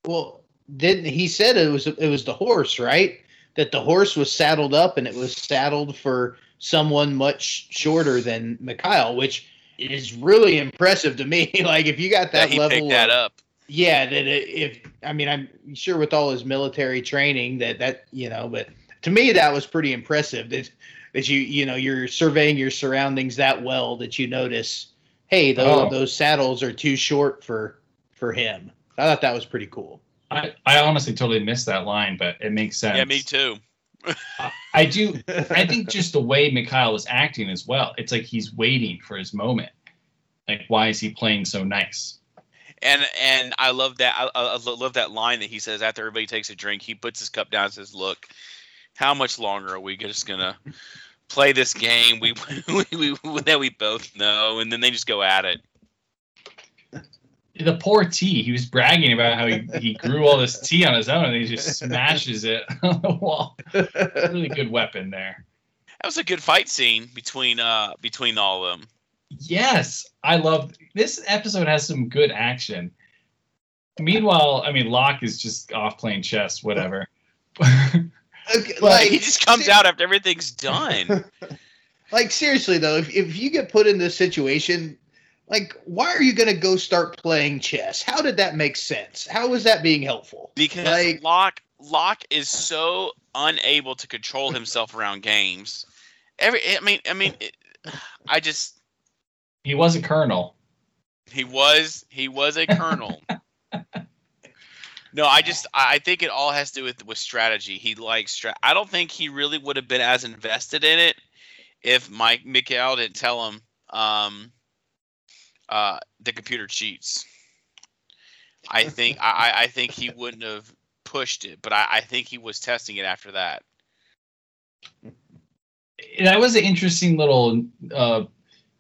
Well, didn't he said it was it was the horse, right? That the horse was saddled up and it was saddled for someone much shorter than Mikhail, which is really impressive to me. like if you got That that, he level picked that up. yeah, that if I mean I'm sure with all his military training that that you know, but to me that was pretty impressive that that you you know you're surveying your surroundings that well that you notice, hey, those Oh. those saddles are too short for for him. I thought that was pretty cool. I, I honestly totally missed that line, but it makes sense. Yeah, me too. I, uh, I do. I think just the way Mikhail is acting as well. It's like he's waiting for his moment. Like, why is he playing so nice? And and I love that. I, I I love that line that he says after everybody takes a drink. He puts his cup down and says, "Look, how much longer are we just gonna play this game we, we, we that we both know?" And then they just go at it. The poor tea. He was bragging about how he, he grew all this tea on his own, and he just smashes it on the wall. Really good weapon there. That was a good fight scene between uh between all of them. Yes, I love this episode. Has some good action. Meanwhile, I mean, Locke is just off playing chess, whatever. Okay, Like he just comes out after everything's done. Like seriously though, if if you get put in this situation, like why are you going to go start playing chess? How did that make sense? How was that being helpful? because Like- Locke Locke is so unable to control himself around games. Every I mean I mean it, I just he was a colonel. he was he was a colonel. no, I just I I think it all has to do with with strategy. He likes stra- I don't think he really would have been as invested in it if Mike Mikhail didn't tell him um uh the computer cheats. I think I, I- think he wouldn't have pushed it, but I, I think he was testing it after that. that was an interesting little uh,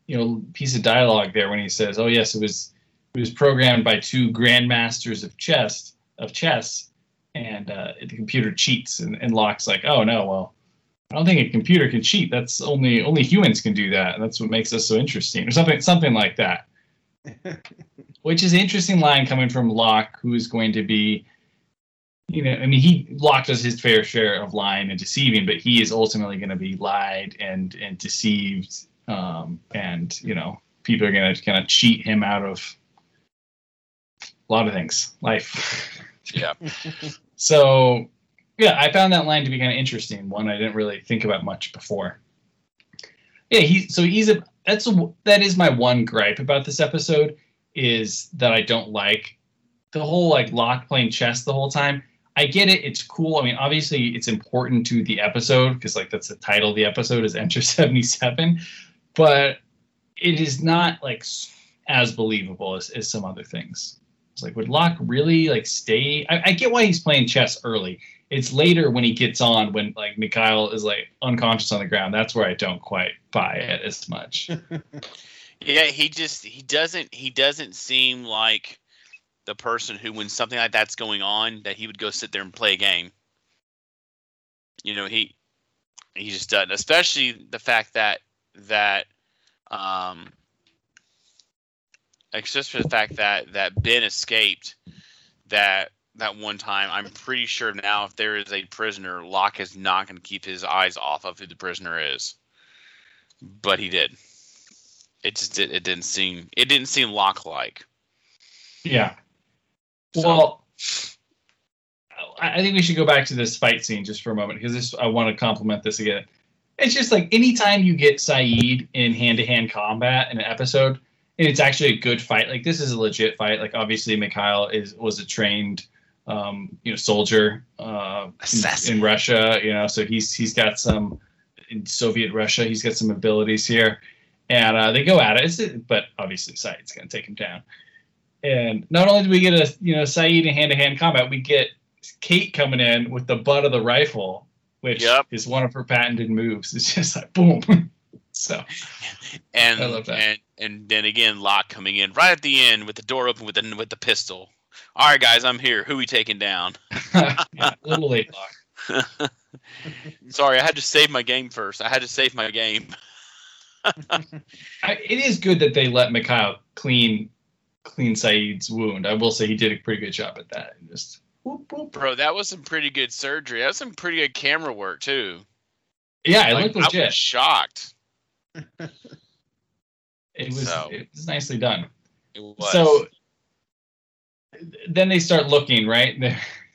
you know piece of dialogue there when he says oh yes it was it was programmed by two grandmasters of chess of chess and uh, the computer cheats and, and Locke's like oh no well I don't think a computer can cheat that's only only humans can do that that's what makes us so interesting or something something like that which is an interesting line coming from Locke who is going to be you know, I mean, he Locke does his fair share of lying and deceiving, but he is ultimately going to be lied and and deceived, um, and you know, people are going to kind of cheat him out of a lot of things, life. Yeah. so, yeah, I found that line to be kind of interesting. One I didn't really think about much before. Yeah, he so he's a that's that is my one gripe about this episode is that I don't like the whole like Locke playing chess the whole time. I get it. It's cool. I mean, obviously, it's important to the episode because, like, that's the title of the episode is Enter 77. But it is not, like, as believable as, as some other things. It's like, would Locke really, like, stay? I, I get why he's playing chess early. It's later when he gets on, when, like, Mikhail is, like, unconscious on the ground. That's where I don't quite buy it as much. Yeah, he just he doesn't he doesn't seem like the person who when something like that's going on that he would go sit there and play a game. You know, he he just doesn't, especially the fact that that um it's just for the fact that that Ben escaped that that one time. I'm pretty sure now if there is a prisoner, Locke is not going to keep his eyes off of who the prisoner is. But he did. It just did, it didn't seem it didn't seem Locke like. Yeah. So- Well, I I think we should go back to this fight scene just for a moment because this I want to compliment this again. It's just like anytime you get Sayid in hand-to-hand combat in an episode, and it's actually a good fight. Like this is a legit fight. Like obviously Mikhail is was a trained, um, you know, soldier uh, in, in Russia. You know, so he's he's got some in Soviet Russia. He's got some abilities here, and uh, they go at it. But obviously Sayid's going to take him down. And not only do we get a you know Saeed in hand to hand combat, we get Kate coming in with the butt of the rifle, which Yep. is one of her patented moves. It's just like boom. so And I love that. and and then again Locke coming in right at the end with the door open with the with the pistol. All right, guys, I'm here. Who we taking down? yeah, little late Locke. Sorry, I had to save my game first. I had to save my game. I, it is good that they let Mikhail clean clean Sayid's wound. I will say he did a pretty good job at that. Just whoop, whoop. Bro, that was some pretty good surgery. That was some pretty good camera work too. yeah, it Like, looked I was shocked. It was So- it was nicely done. It was. So then they start looking right.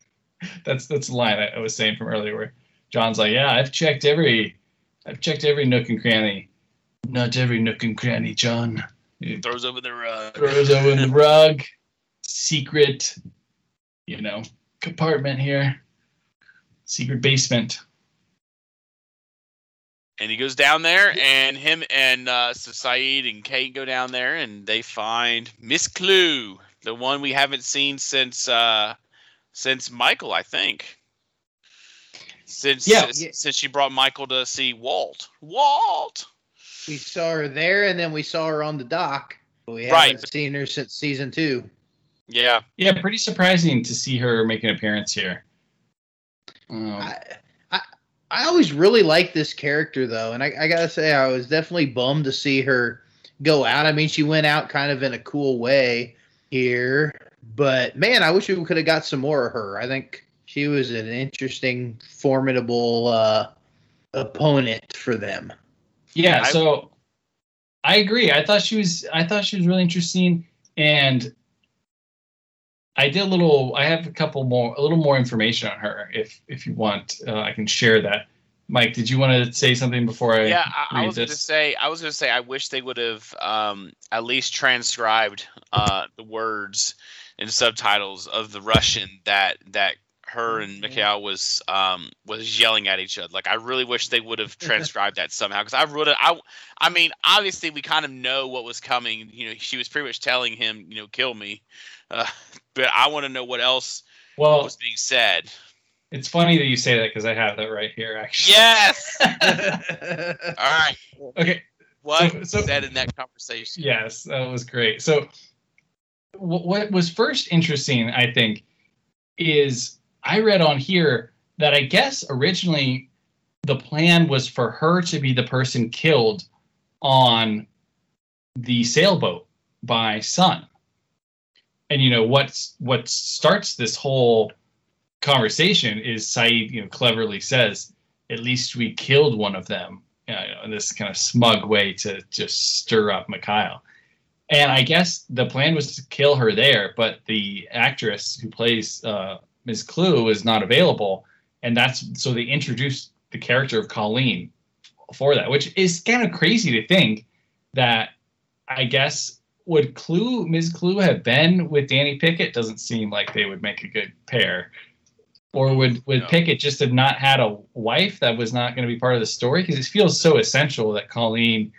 that's that's the line I, was saying from earlier where John's like, yeah, I've checked every, I've checked every nook and cranny. Not every nook and cranny, John. He throws over the rug. Throws over the rug. Secret, you know, compartment here. Secret basement and he goes down there, and him and uh, Sayid and Kate go down there, and they find Miss Klugh, the one we haven't seen since uh, since Michael, I think. Since, yeah, since, yeah. since she brought Michael to see Walt. Walt. We saw her there, and then we saw her on the dock. We haven't right. seen her since season two. Yeah. Yeah, pretty surprising to see her make an appearance here. Um, I, I always really liked this character though, and I, I, gotta say I was definitely bummed to see her go out. I mean, she went out kind of in a cool way here, but man, I wish we could have got some more of her. I think she was an interesting, formidable uh, opponent for them. Yeah, so I agree. I thought she was. I thought she was really interesting, and I did a little. I have a couple more, a little more information on her. If if you want, uh, I can share that. Mike, did you want to say something before I? Yeah, I, I was going to say. I was going to say. I wish they would have um, at least transcribed uh, the words and subtitles of the Russian that that her and Mikhail was um, was yelling at each other. Like I really wish they would have transcribed that somehow because I would have. I I mean, obviously we kind of know what was coming. You know, she was pretty much telling him, you know, kill me. Uh, but I want to know what else well, was being said. It's funny that you say that because I have that right here, actually. Yes. All right. Okay. What so, so, said in that conversation? Yes, that was great. So, what was first interesting, I think, is I read on here that I guess originally the plan was for her to be the person killed on the sailboat by Sun and you know what's what starts this whole conversation is Sayid, you know, cleverly says, "At least we killed one of them," you know, in this kind of smug way to just stir up Mikhail. And I guess the plan was to kill her there, but the actress who plays uh, Ms. Klugh was not available, and that's so they introduced the character of Colleen for that, which is kind of crazy to think that I guess would Klugh, Ms. Klugh have been with Danny Pickett? Doesn't seem like they would make a good pair. Or would would no. Pickett just have not had a wife that was not going to be part of the story? Because it feels so essential that Colleen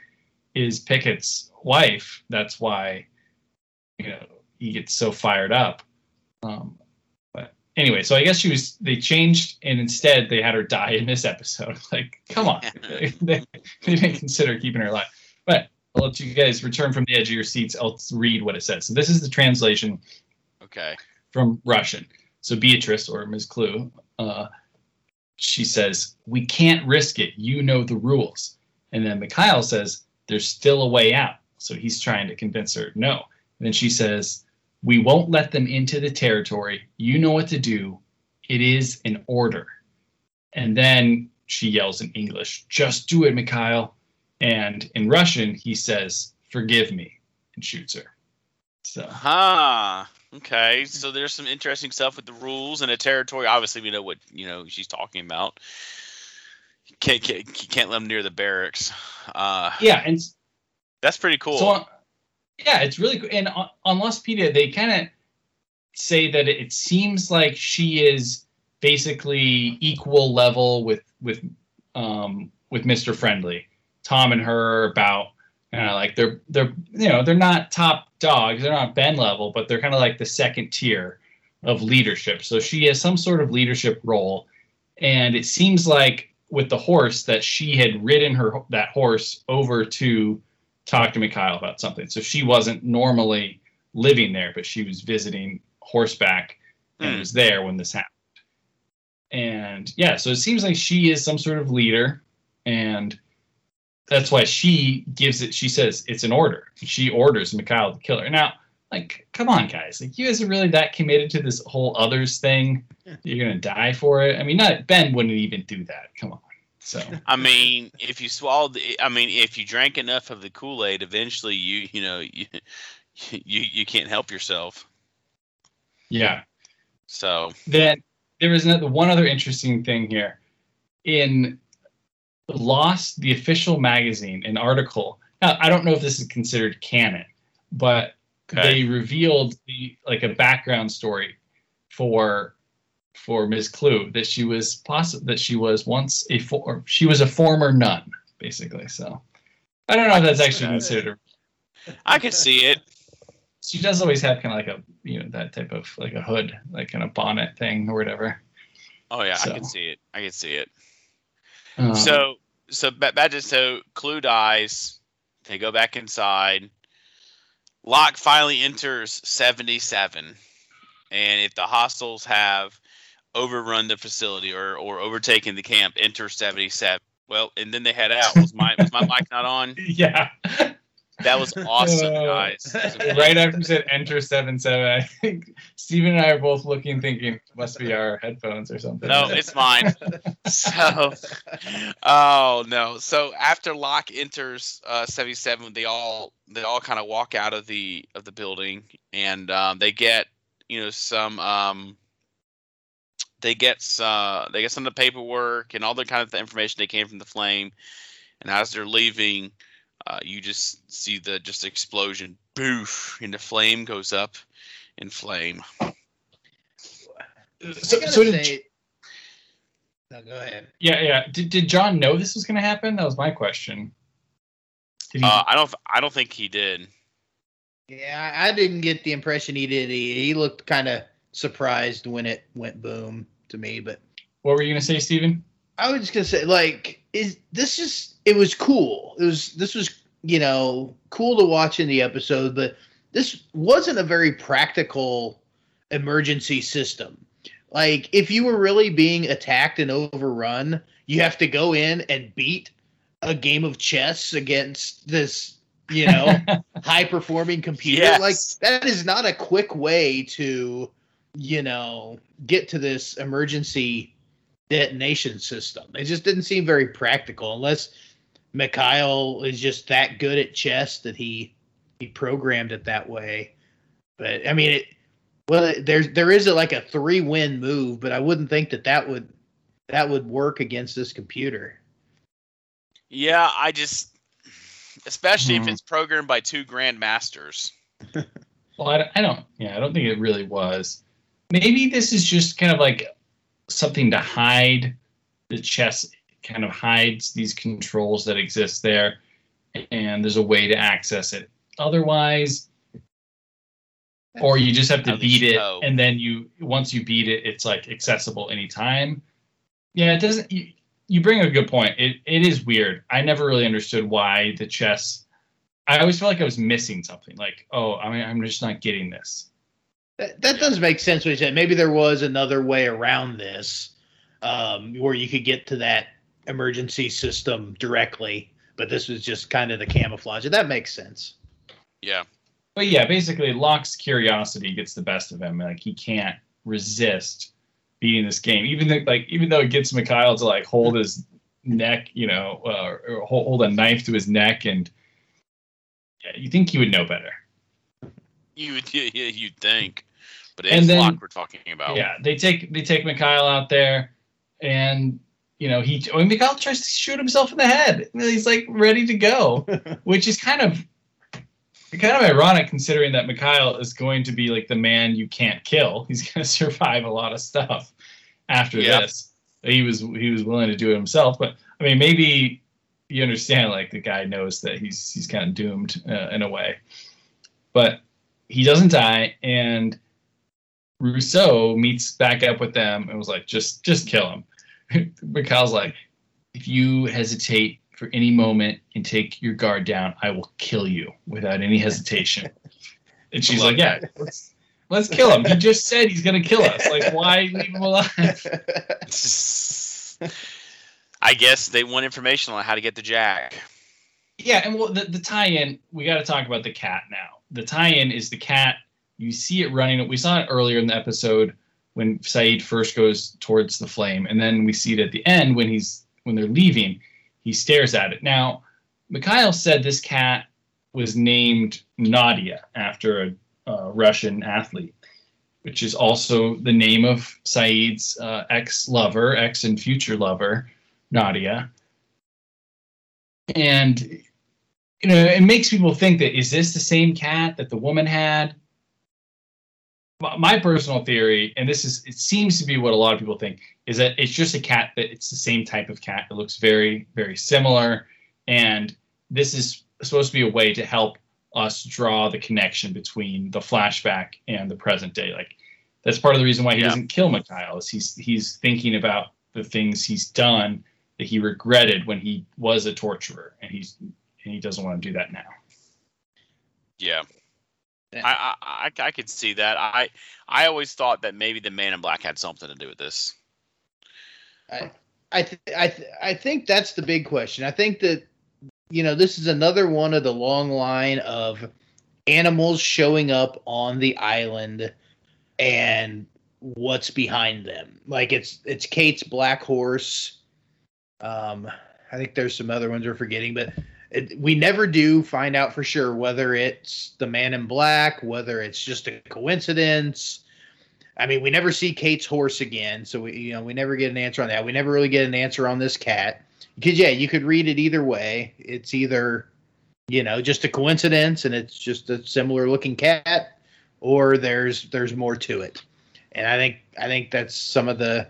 is Pickett's wife. That's why you know he gets so fired up. Um, but anyway, so I guess she was. They changed, and instead they had her die in this episode. Like, come on, they, they didn't consider keeping her alive. But I'll let you guys return from the edge of your seats. I'll read what it says. So this is the translation. Okay. From Russian. So Beatrice or Ms. Klugh, uh, she says, "We can't risk it. You know the rules." And then Mikhail says, "There's still a way out." So he's trying to convince her no. And then she says, "We won't let them into the territory. You know what to do. It is an order." And then she yells in English, "Just do it, Mikhail." And in Russian, he says, "Forgive me," and shoots her. So. Ah, okay. So there's some interesting stuff with the rules and a territory. Obviously, we know what you know she's talking about. can't can't, can't let them near the barracks. Uh, yeah, and that's pretty cool. So, uh, yeah, it's really cool. And on, on Lostpedia, they kind of say that it seems like she is basically equal level with with um, with Mr. Friendly. Tom and her about you know, like they're they're you know they're not top dogs, they're not Ben level, but they're kind of like the second tier of leadership. So she has some sort of leadership role, and it seems like with the horse that she had ridden her that horse over to talk to Mikhail about something. So she wasn't normally living there, but she was visiting horseback and mm. was there when this happened. And yeah, so it seems like she is some sort of leader and that's why she gives it. She says it's an order. She orders Mikhail to kill her. Now, like, come on, guys! Like, you guys are really that committed to this whole others thing? You're gonna die for it? I mean, not Ben wouldn't even do that. Come on. So. I mean, if you swallowed, the, I mean, if you drank enough of the Kool Aid, eventually you, you know, you, you, you can't help yourself. Yeah. So Then there was another, one other interesting thing here. In Lost, the official magazine, an article. Now, I don't know if this is considered canon, but Okay. they revealed the like a background story for for Ms. Klugh that she was possi- that she was once a for- she was a former nun, basically. So I don't know if that's actually considered. I could see it. She does always have kind of like a you know that type of like a hood, like kind of bonnet thing or whatever. Oh yeah, I So. can see it. I can see it. Um, so so ba- back so Klugh dies. They go back inside. Locke finally enters 77, and if the hostiles have overrun the facility or or overtaken the camp, enter 77. Well, and then they head out. Was my was my mic not on? yeah. That was awesome, Uh, guys. Was right after you said enter seven seven, I think Steven and I are both looking, thinking must be our headphones or something. No, it's mine. So, oh no. So after Locke enters uh, 77, they all they all kind of walk out of the of the building, and um, they get you know some um, they get uh, they get some of the paperwork and all the kind of the information they came from the flame, and as they're leaving, uh, you just see the just explosion, boof, and the flame goes up in flame. So, so did, say, no, go ahead. yeah, yeah. Did, did John know this was going to happen? That was my question. He? Uh, I don't I don't think he did. Yeah, I I didn't get the impression he did. He, he looked kind of surprised when it went boom to me, but what were you going to say, Steven? I was just gonna say, like, is this just? It was cool. It was. This was, you know, cool to watch in the episode, but this wasn't a very practical emergency system. Like, if you were really being attacked and overrun, you have to go in and beat a game of chess against this, you know, high performing computer. Yes. Like, that is not a quick way to, you know, get to this emergency detonation system. It just didn't seem very practical unless Mikhail is just that good at chess that he he programmed it that way. But I mean, it well, there's there is a, like a three win move, but I wouldn't think that that would that would work against this computer. Yeah, I just, especially if Mhm. it's programmed by two grandmasters. Well, I, I don't. Yeah, I don't think it really was. Maybe this is just kind of like something to hide the chess. Kind of hides these controls that exist there, and there's a way to access it. Otherwise, or you just have to beat it, know. and then you once you beat it, it's like accessible anytime. Yeah, it doesn't. You, you bring a good point. It it is weird. I never really understood why the chess. I always felt like I was missing something. Like, oh, I mean, I'm just not getting this. That, that does make sense what you said. Maybe there was another way around this, um, where you could get to that emergency system directly, but this was just kind of the camouflage. That makes sense. Yeah, But yeah, basically, Locke's curiosity gets the best of him. Like he can't resist beating this game, even though like even though it gets Mikhail to like hold his neck, you know, uh, or hold, hold a knife to his neck, and yeah, you think he would know better. you would yeah, yeah, you'd think, but And it's then- Locke we're talking about. Yeah, they take they take Mikhail out there, and you know he when Mikhail tries to shoot himself in the head. You He's like ready to go, which is kind of kind of ironic considering that Mikhail is going to be like the man you can't kill. He's going to survive a lot of stuff after Yeah. this. He was he was willing to do it himself, but I mean maybe you understand like the guy knows that he's he's kind of doomed uh, in a way, but he doesn't die and Rousseau meets back up with them and was like, just just kill him. Mikhail's like, if you hesitate for any moment and take your guard down, I will kill you without any hesitation. And she's like, yeah, let's let's kill him. He just said he's gonna kill us. Like, why leave him alive? I guess they want information on how to get the Jack. Yeah, and well, the, the tie-in, we got to talk about the cat now. The tie-in is the cat. You see it running. We saw it earlier in the episode when Sayid first goes towards the flame, and then we see it at the end when he's when they're leaving. He stares at it. Now, Mikhail said this cat was named Nadia after a, Russian athlete. which is also the name of Sayid's uh, ex lover, ex and future lover, Nadia. And, you know, it makes people think that is this the same cat that the woman had? My personal theory, and this is, it seems to be what a lot of people think, is that it's just a cat that it's the same type of cat. It looks very, very similar. And this is supposed to be a way to help us draw the connection between the flashback and the present day. Like that's part of the reason why he Yeah. doesn't kill Mikhail is he's he's thinking about the things he's done that he regretted when he was a torturer, and he's and he doesn't want to do that now. Yeah. I I I could see that. I I always thought that maybe the Man in Black had something to do with this. I I th- I th- I think that's the big question. I think that you know this is another one of the long line of animals showing up on the island and what's behind them. Like it's it's Kate's black horse. Um, I think there's some other ones we're forgetting, but it, we never do find out for sure whether it's the man in black, whether it's just a coincidence. I mean, we never see Kate's horse again, so we you know we never get an answer on that. We never really get an answer on this cat because yeah, you could read it either way. It's either you know just a coincidence and it's just a similar looking cat, or there's there's more to it. And I think I think that's some of the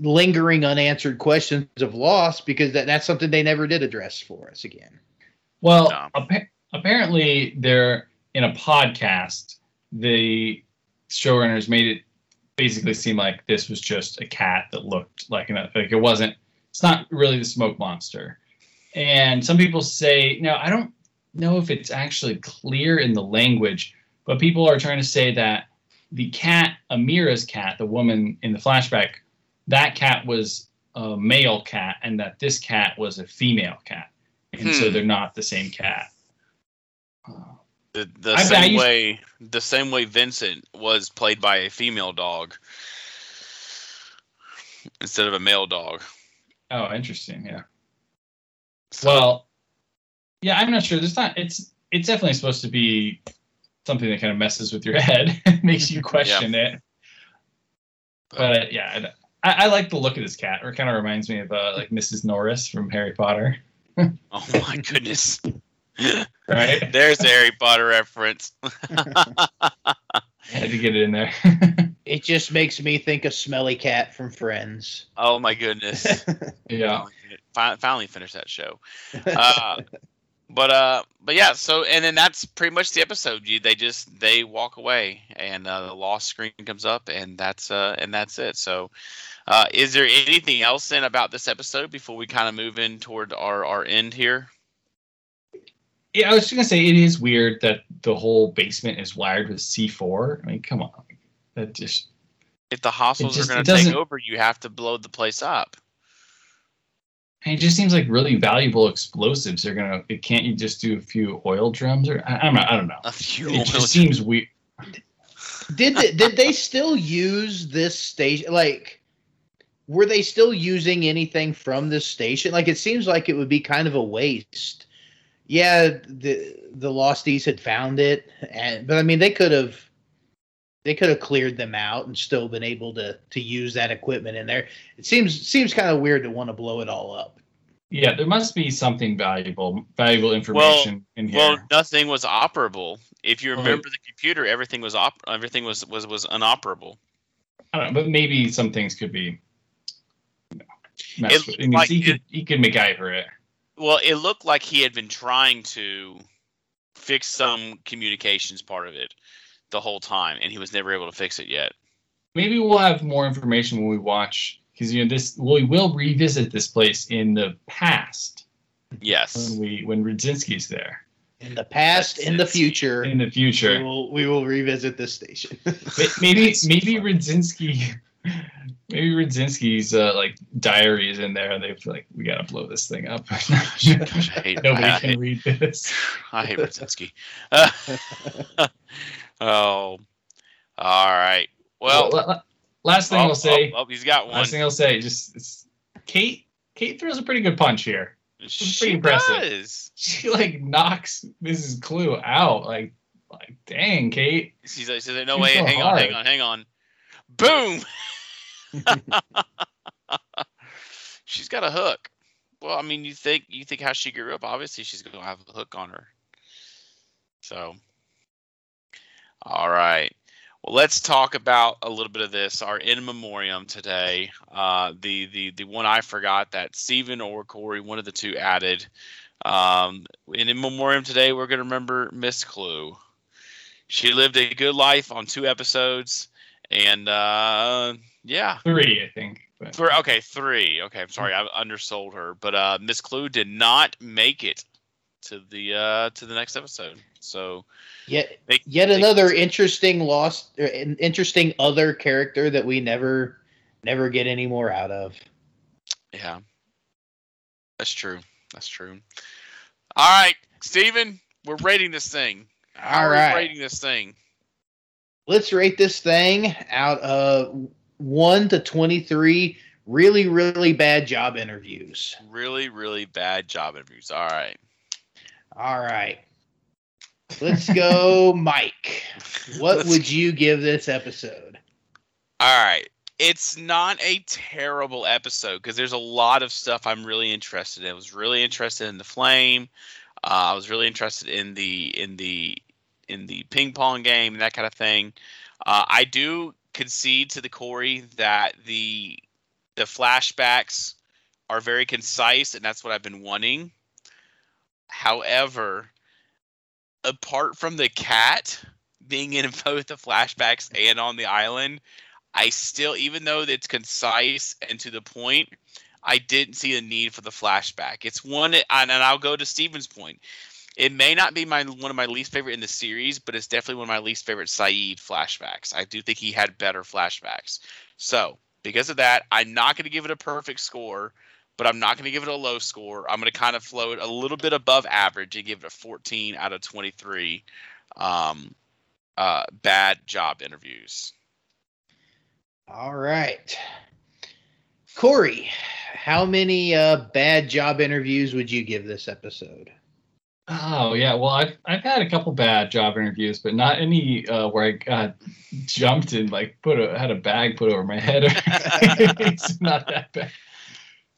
lingering unanswered questions of Lost because that, that's something they never did address for us again. Well, No. appa- apparently, they're in a podcast. The showrunners made it basically seem like this was just a cat that looked like an like it wasn't. It's not really the smoke monster. And some people say, now I don't know if it's actually clear in the language, but people are trying to say that the cat, Amira's cat, the woman in the flashback, that cat was a male cat, and that this cat was a female cat and so Hmm. they're not the same cat. The the I- I same used- way the same way Vincent was played by a female dog instead of a male dog. Oh, interesting. Yeah. So, Well, yeah, I'm not sure. There's not. It's it's definitely supposed to be something that kind of messes with your head, makes you question it. But uh, yeah, I, I like the look of this cat. It kind of reminds me of uh, like Mrs. Norris from Harry Potter, oh my goodness. right? There's the Harry Potter reference. I had to get it in there. It just makes me think of Smelly Cat from Friends. Oh my goodness. yeah. Finally, finally finished that show. Uh, but uh, but yeah. So and then that's pretty much the episode. You they just they walk away and uh, the Lost screen comes up and that's uh and that's it. So. Uh, is there anything else then about this episode before we kind of move in toward our, our end here? Yeah, I was just gonna say it is weird that the whole basement is wired with C4. I mean, come on, that just If the hostiles just- are gonna take over, you have to blow the place up. It just seems like really valuable explosives. They're gonna. It, can't you just do a few oil drums or I, I'm not, I don't know. A few. It just seems weird. did they, did they still use this station? Like, were they still using anything from this station? Like, it seems like it would be kind of a waste. Yeah, the the Losties had found it, and but I mean, they could have they could have cleared them out and still been able to to use that equipment in there. It seems seems kind of weird to want to blow it all up. Yeah, there must be something valuable, valuable information in here. Well, nothing was operable. If you Right. remember the computer, everything was op- everything was was was inoperable. I don't know, but maybe some things could be. You know, It with. I mean, like he it- could he could MacGyver it. Well, it looked like he had been trying to fix some communications part of it the whole time, and he was never able to fix it yet. Maybe we'll have more information when we watch because you know this we will revisit this place in the past Yes. when we when Radzinsky's there In the past, That's- in the future, in the we future. will we will revisit this station. Maybe maybe fun. Radzinsky maybe Radzinsky's uh, like diary is in there and they feel like we gotta blow this thing up. Gosh, I hate- Nobody I can hate- read this. I hate Brzezinski. Uh, oh, all right. Well, la- last thing oh, I'll say. oh, oh, he's got one. last thing I'll say. Just it's, Kate. Kate throws a pretty good punch here. she pretty impressive. does. She like knocks Mrs. Klugh out. Like, like Dang, Kate. She's like, she's like no She's way, so hang on, hang on, hang on. Boom. she's got a hook. Well, I mean, you think you think how she grew up. Obviously, she's gonna have a hook on her. So, all right. Well, let's talk about a little bit of this. Our in memoriam today. Uh, the the the one I forgot that Stephen or Corey, one of the two, added. Um, in in memoriam today, we're gonna remember Miss Klugh. She lived a good life on two episodes, and uh, yeah, Three, I think. But Three, okay, three. Okay, I'm sorry, I undersold her, but uh, Miss Klugh did not make it to the uh, to the next episode. So Yet, they, yet they- another interesting lost, er, interesting other character that we never, never get any more out of. Yeah, that's true. That's true. All right, Steven, we're rating this thing. How All right. rating this thing? Let's rate this thing out of one to twenty-three. Really, really bad job interviews. Really, really bad job interviews. All right. All right. Let's go, Mike. What Let's- would you give this episode? All right. It's not a terrible episode because there's a lot of stuff I'm really interested in. I was really interested in the flame. Uh, I was really interested in the in the in the ping pong game and that kind of thing. Uh, I do concede to the Corey that the the flashbacks are very concise, and that's what I've been wanting. However, apart from the cat being in both the flashbacks and on the island, I still, even though it's concise and to the point, I didn't see the need for the flashback. It's one, and and I'll go to Steven's point. It may not be my one of my least favorite in the series, but it's definitely one of my least favorite Sayid flashbacks. I do think he had better flashbacks. So because of that, I'm not going to give it a perfect score, but I'm not going to give it a low score. I'm going to kind of float a little bit above average and give it a 14 out of 23. Um, uh, bad job interviews. All right. Corey, how many uh, bad job interviews would you give this episode? Oh yeah, well I've I've had a couple bad job interviews, but not any uh, where I got jumped and like put a had a bag put over my head. it's not that bad.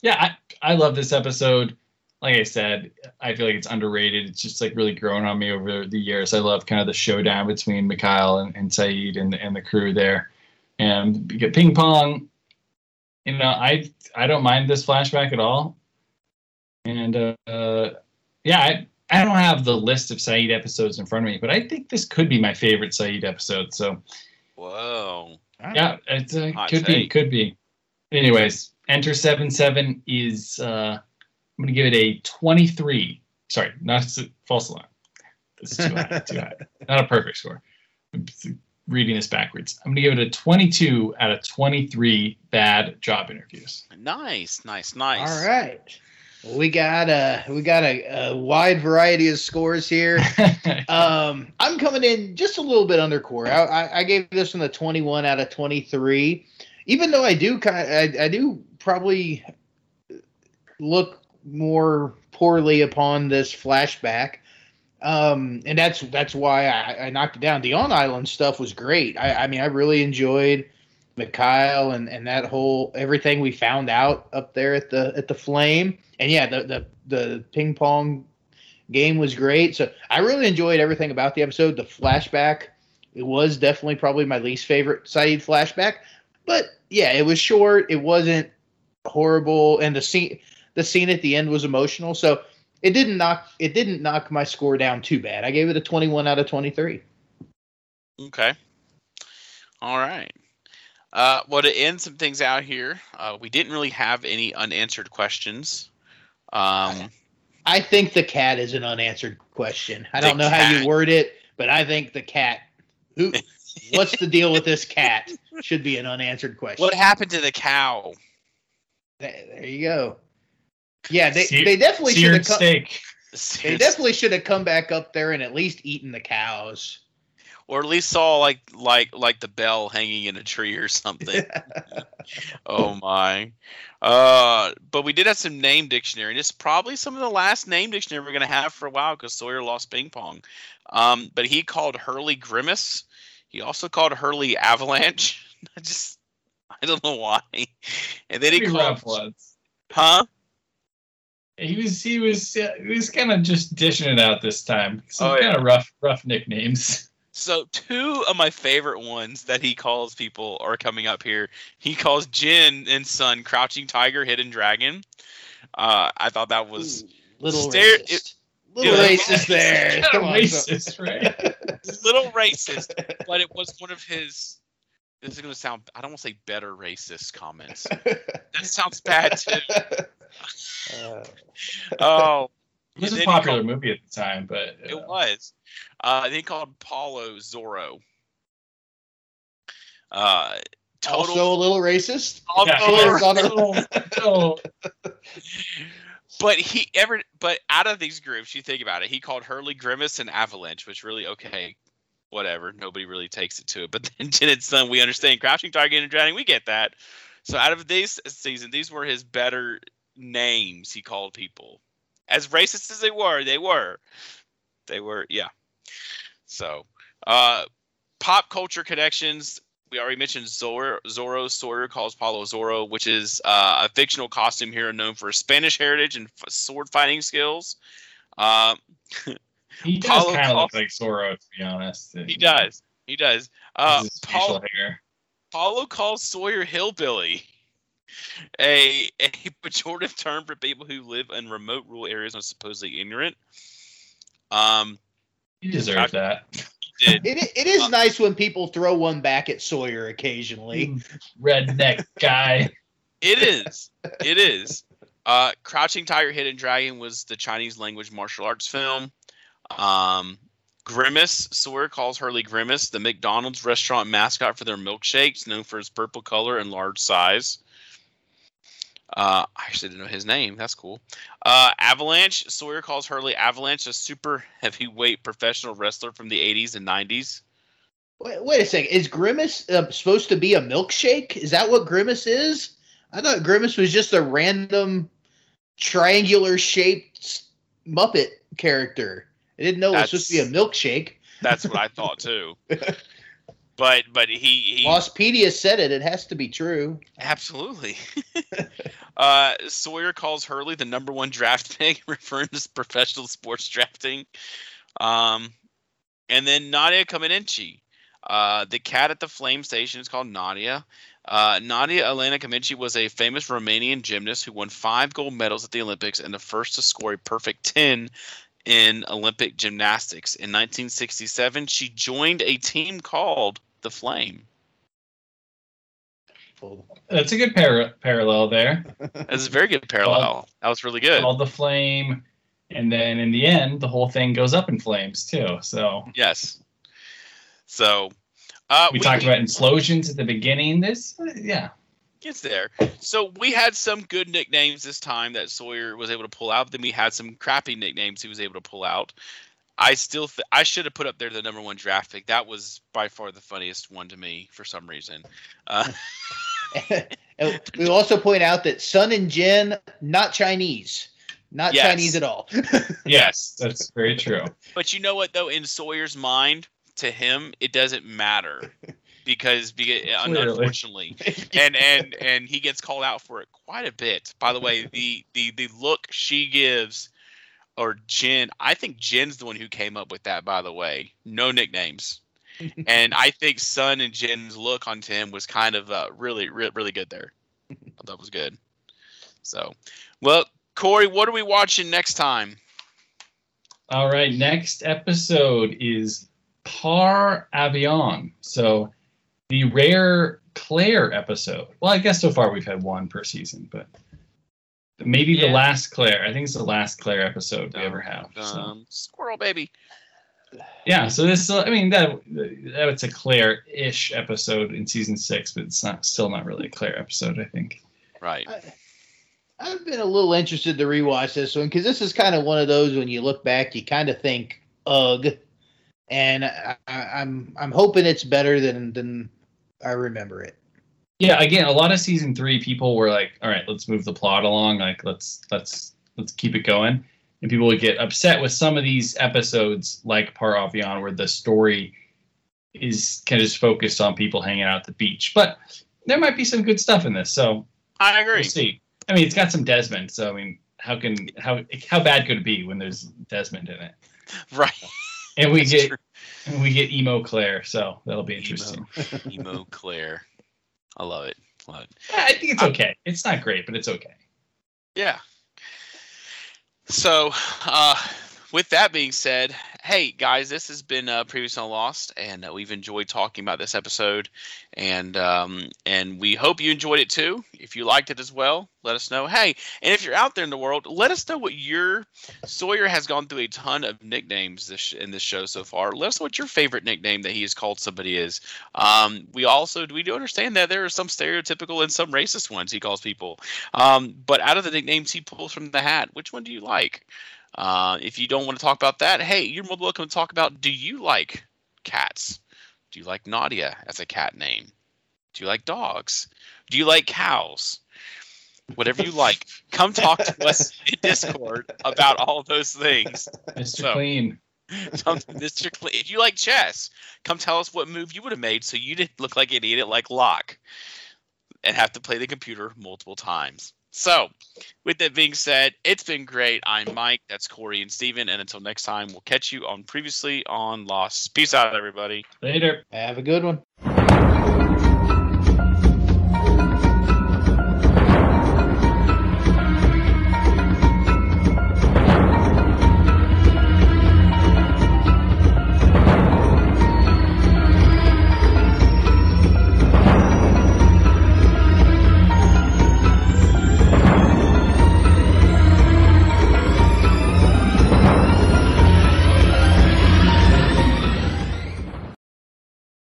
Yeah, I I love this episode. Like I said, I feel like it's underrated. It's just like really grown on me over the years. I love kind of the showdown between Mikhail and, and Sayid and and the crew there, and ping pong. You know, I I don't mind this flashback at all, and uh, yeah, I, I don't have the list of Sayid episodes in front of me, but I think this could be my favorite Sayid episode. So Whoa. yeah, it uh, could be, take. could be. Anyways, Enter Seven Seven is uh, I'm gonna give it a 23. Sorry, not s- false alarm. This is too high, too high. Not a perfect score. I'm reading this backwards. I'm gonna give it a 22 out of 23 bad job interviews. Nice, nice, nice. All right. Well, we got a we got a, a wide variety of scores here. Um, I'm coming in just a little bit under core. I, I, I gave this one a 21 out of 23. Even though I do kind, I, I do probably look more poorly upon this flashback. Um, and that's that's why I, I knocked it down. The on island stuff was great. I, I mean, I really enjoyed Mikhail and, and that whole everything we found out up there at the at the flame. And yeah, the the, the ping pong game was great. So I really enjoyed everything about the episode. The flashback, it was definitely probably my least favorite Sayid flashback. But yeah, it was short. It wasn't horrible, and the scene the scene at the end was emotional. So it didn't knock it didn't knock my score down too bad. I gave it a 21 out of 23. Okay. All right. Uh, well, to end some things out here, uh, we didn't really have any unanswered questions. Um, I think the cat is an unanswered question. I don't know how you word it, but I think the cat. Who? what's the deal with this cat? Should be an unanswered question. what happened to the cow? There there you go. Yeah, they, Sear- they definitely should have come, steak. they definitely should have come back up there and at least eaten the cows. or at least saw like like like the bell hanging in a tree or something. oh my. Uh, but we did have some name dictionary, and it's probably some of the last name dictionary we're gonna have for a while because Sawyer lost ping pong. Um, but he called Hurley Grimace. He also called Hurley Avalanche. I just I don't know why. And then he Pretty called rough ones. huh? He was he was uh, he was kind of just dishing it out this time. Some Oh, kind of rough rough nicknames. So two of my favorite ones that he calls people are coming up here. He calls Jin and Son Crouching Tiger, Hidden Dragon. Uh, I thought that was little Stare- racist. it- little yeah. racist there. Kinda racist, right? little racist, but it was one of his. This is going to sound. I don't want to say better racist comments. That sounds bad too. Uh, Oh, It was a popular called- movie at the time, but uh, It was. Uh, they called Paulo Zorro. Uh, total. also a little racist. also yeah, a little- Yes, on a- little- little- but he ever. But out of these groups, you think about it, he called Hurley Grimace and Avalanche, which really okay, whatever. Nobody really takes it to it. But then Janet's son, we understand Crouching Tiger and Drowning. We get that. So out of this season, these were his better names. He called people as racist as they were. They were. They were. Yeah. So, uh, pop culture connections. We already mentioned Zorro. Zorro Sawyer calls Paulo Zorro, which is uh, a fictional costume hero known for Spanish heritage and f- sword fighting skills. Um, he does Paulo kind of look like Zorro, to be honest. he does. He does. Uh, Paul, hair. Paulo calls Sawyer hillbilly, a a pejorative term for people who live in remote rural areas and are supposedly ignorant. Um, He deserved that. did It, it is nice when people throw one back at Sawyer occasionally. Redneck guy. It is. It is. Uh, Crouching Tiger, Hidden Dragon was the Chinese language martial arts film. Um, Grimace, Sawyer calls Hurley Grimace, the McDonald's restaurant mascot for their milkshakes, known for his purple color and large size. Uh, I actually didn't know his name. That's cool. Uh, Avalanche, Sawyer calls Hurley Avalanche, a super heavyweight professional wrestler from the 80s and 90s. Wait, wait a second. Is Grimace uh, supposed to be a milkshake? Is that what Grimace is? I thought Grimace was just a random triangular shaped Muppet character. I didn't know it was supposed to be a milkshake. That's what I thought too. But but he, he Lostpedia said it. It has to be true. Absolutely. uh, Sawyer calls Hurley the number one draft pick, referring to professional sports drafting. Um, and then Nadia Comaneci. Uh, the cat at the flame station is called Nadia. Uh, Nadia Elena Comaneci was a famous Romanian gymnast who won five gold medals at the Olympics and the first to score a perfect 10 in Olympic gymnastics. In 1967, she joined a team called the Flame. That's a good par- parallel there. That's a very good parallel. That was really good. Called the flame, and then in the end, the whole thing goes up in flames too. So Yes. So uh, we, talked about implosions at the beginning. This, uh, yeah, gets there. So we had some good nicknames this time that Sawyer was able to pull out. Then we had some crappy nicknames he was able to pull out. I still th- I should have put up there the number one draft pick. That was by far the funniest one to me for some reason. Uh, we also point out that Sun and Jin not Chinese, not Yes. Chinese at all. yes, that's very true. but you know what though, in Sawyer's mind, to him it doesn't matter because, because unfortunately, and and and he gets called out for it quite a bit. By the way, the the the look she gives, or Jin, I think Jin's the one who came up with that. By the way, no nicknames, and I think Sun and Jin's look on Tim was kind of uh, really re- really good there. I thought that was good. So, well, Corey, what are we watching next time? All right, next episode is Par Avion. So the rare Claire episode. Well, I guess so far we've had one per season, but maybe the last Claire. I think it's the last Claire episode we ever have. So. Squirrel baby. Yeah, so this I mean that that that's a Claire-ish episode in season six, but it's not still not really a Claire episode, I think. Right. I, I've been a little interested to rewatch this one because this is kind of one of those when you look back, you kind of think, ugh. and I, I'm I'm hoping it's better than than I remember it. Yeah, again, a lot of season three people were like, "All right, let's move the plot along. Like, let's let's let's keep it going." And people would get upset with some of these episodes, like Par Avion, where the story is kind of just focused on people hanging out at the beach. But there might be some good stuff in this, so I agree. we'll see. I mean, it's got some Desmond, so I mean, how can how how bad could it be when there's Desmond in it? Right. And we That's get true. And we get emo Claire, so that'll be interesting. Emo, emo Claire. I love it. Love it. Yeah, I think it's okay. It's not great, but it's okay. Yeah. So, uh, with that being said, hey guys, this has been uh, previous on Lost, and uh, we've enjoyed talking about this episode, and um, and we hope you enjoyed it too. If you liked it as well, let us know. Hey, and if you're out there in the world, let us know what your Sawyer has gone through a ton of nicknames this in this show so far. Let us know what your favorite nickname that he has called somebody is. Um, we also we do understand that there are some stereotypical and some racist ones he calls people. Um, but out of the nicknames he pulls from the hat, which one do you like? Uh, if you don't want to talk about that, hey, you're more than welcome to talk about do you like cats? Do you like Nadia as a cat name? Do you like dogs? Do you like cows? Whatever you like, come talk to us in Discord about all those things. Mr. So- Clean. Come, Mr. Cle- if you like chess, come tell us what move you would have made so you didn't look like an idiot like Locke and have to play the computer multiple times. So, with that being said, it's been great. I'm Mike. That's Corey and Steven. And until next time, we'll catch you on Previously on Lost. Peace out, everybody. Later. Have a good one.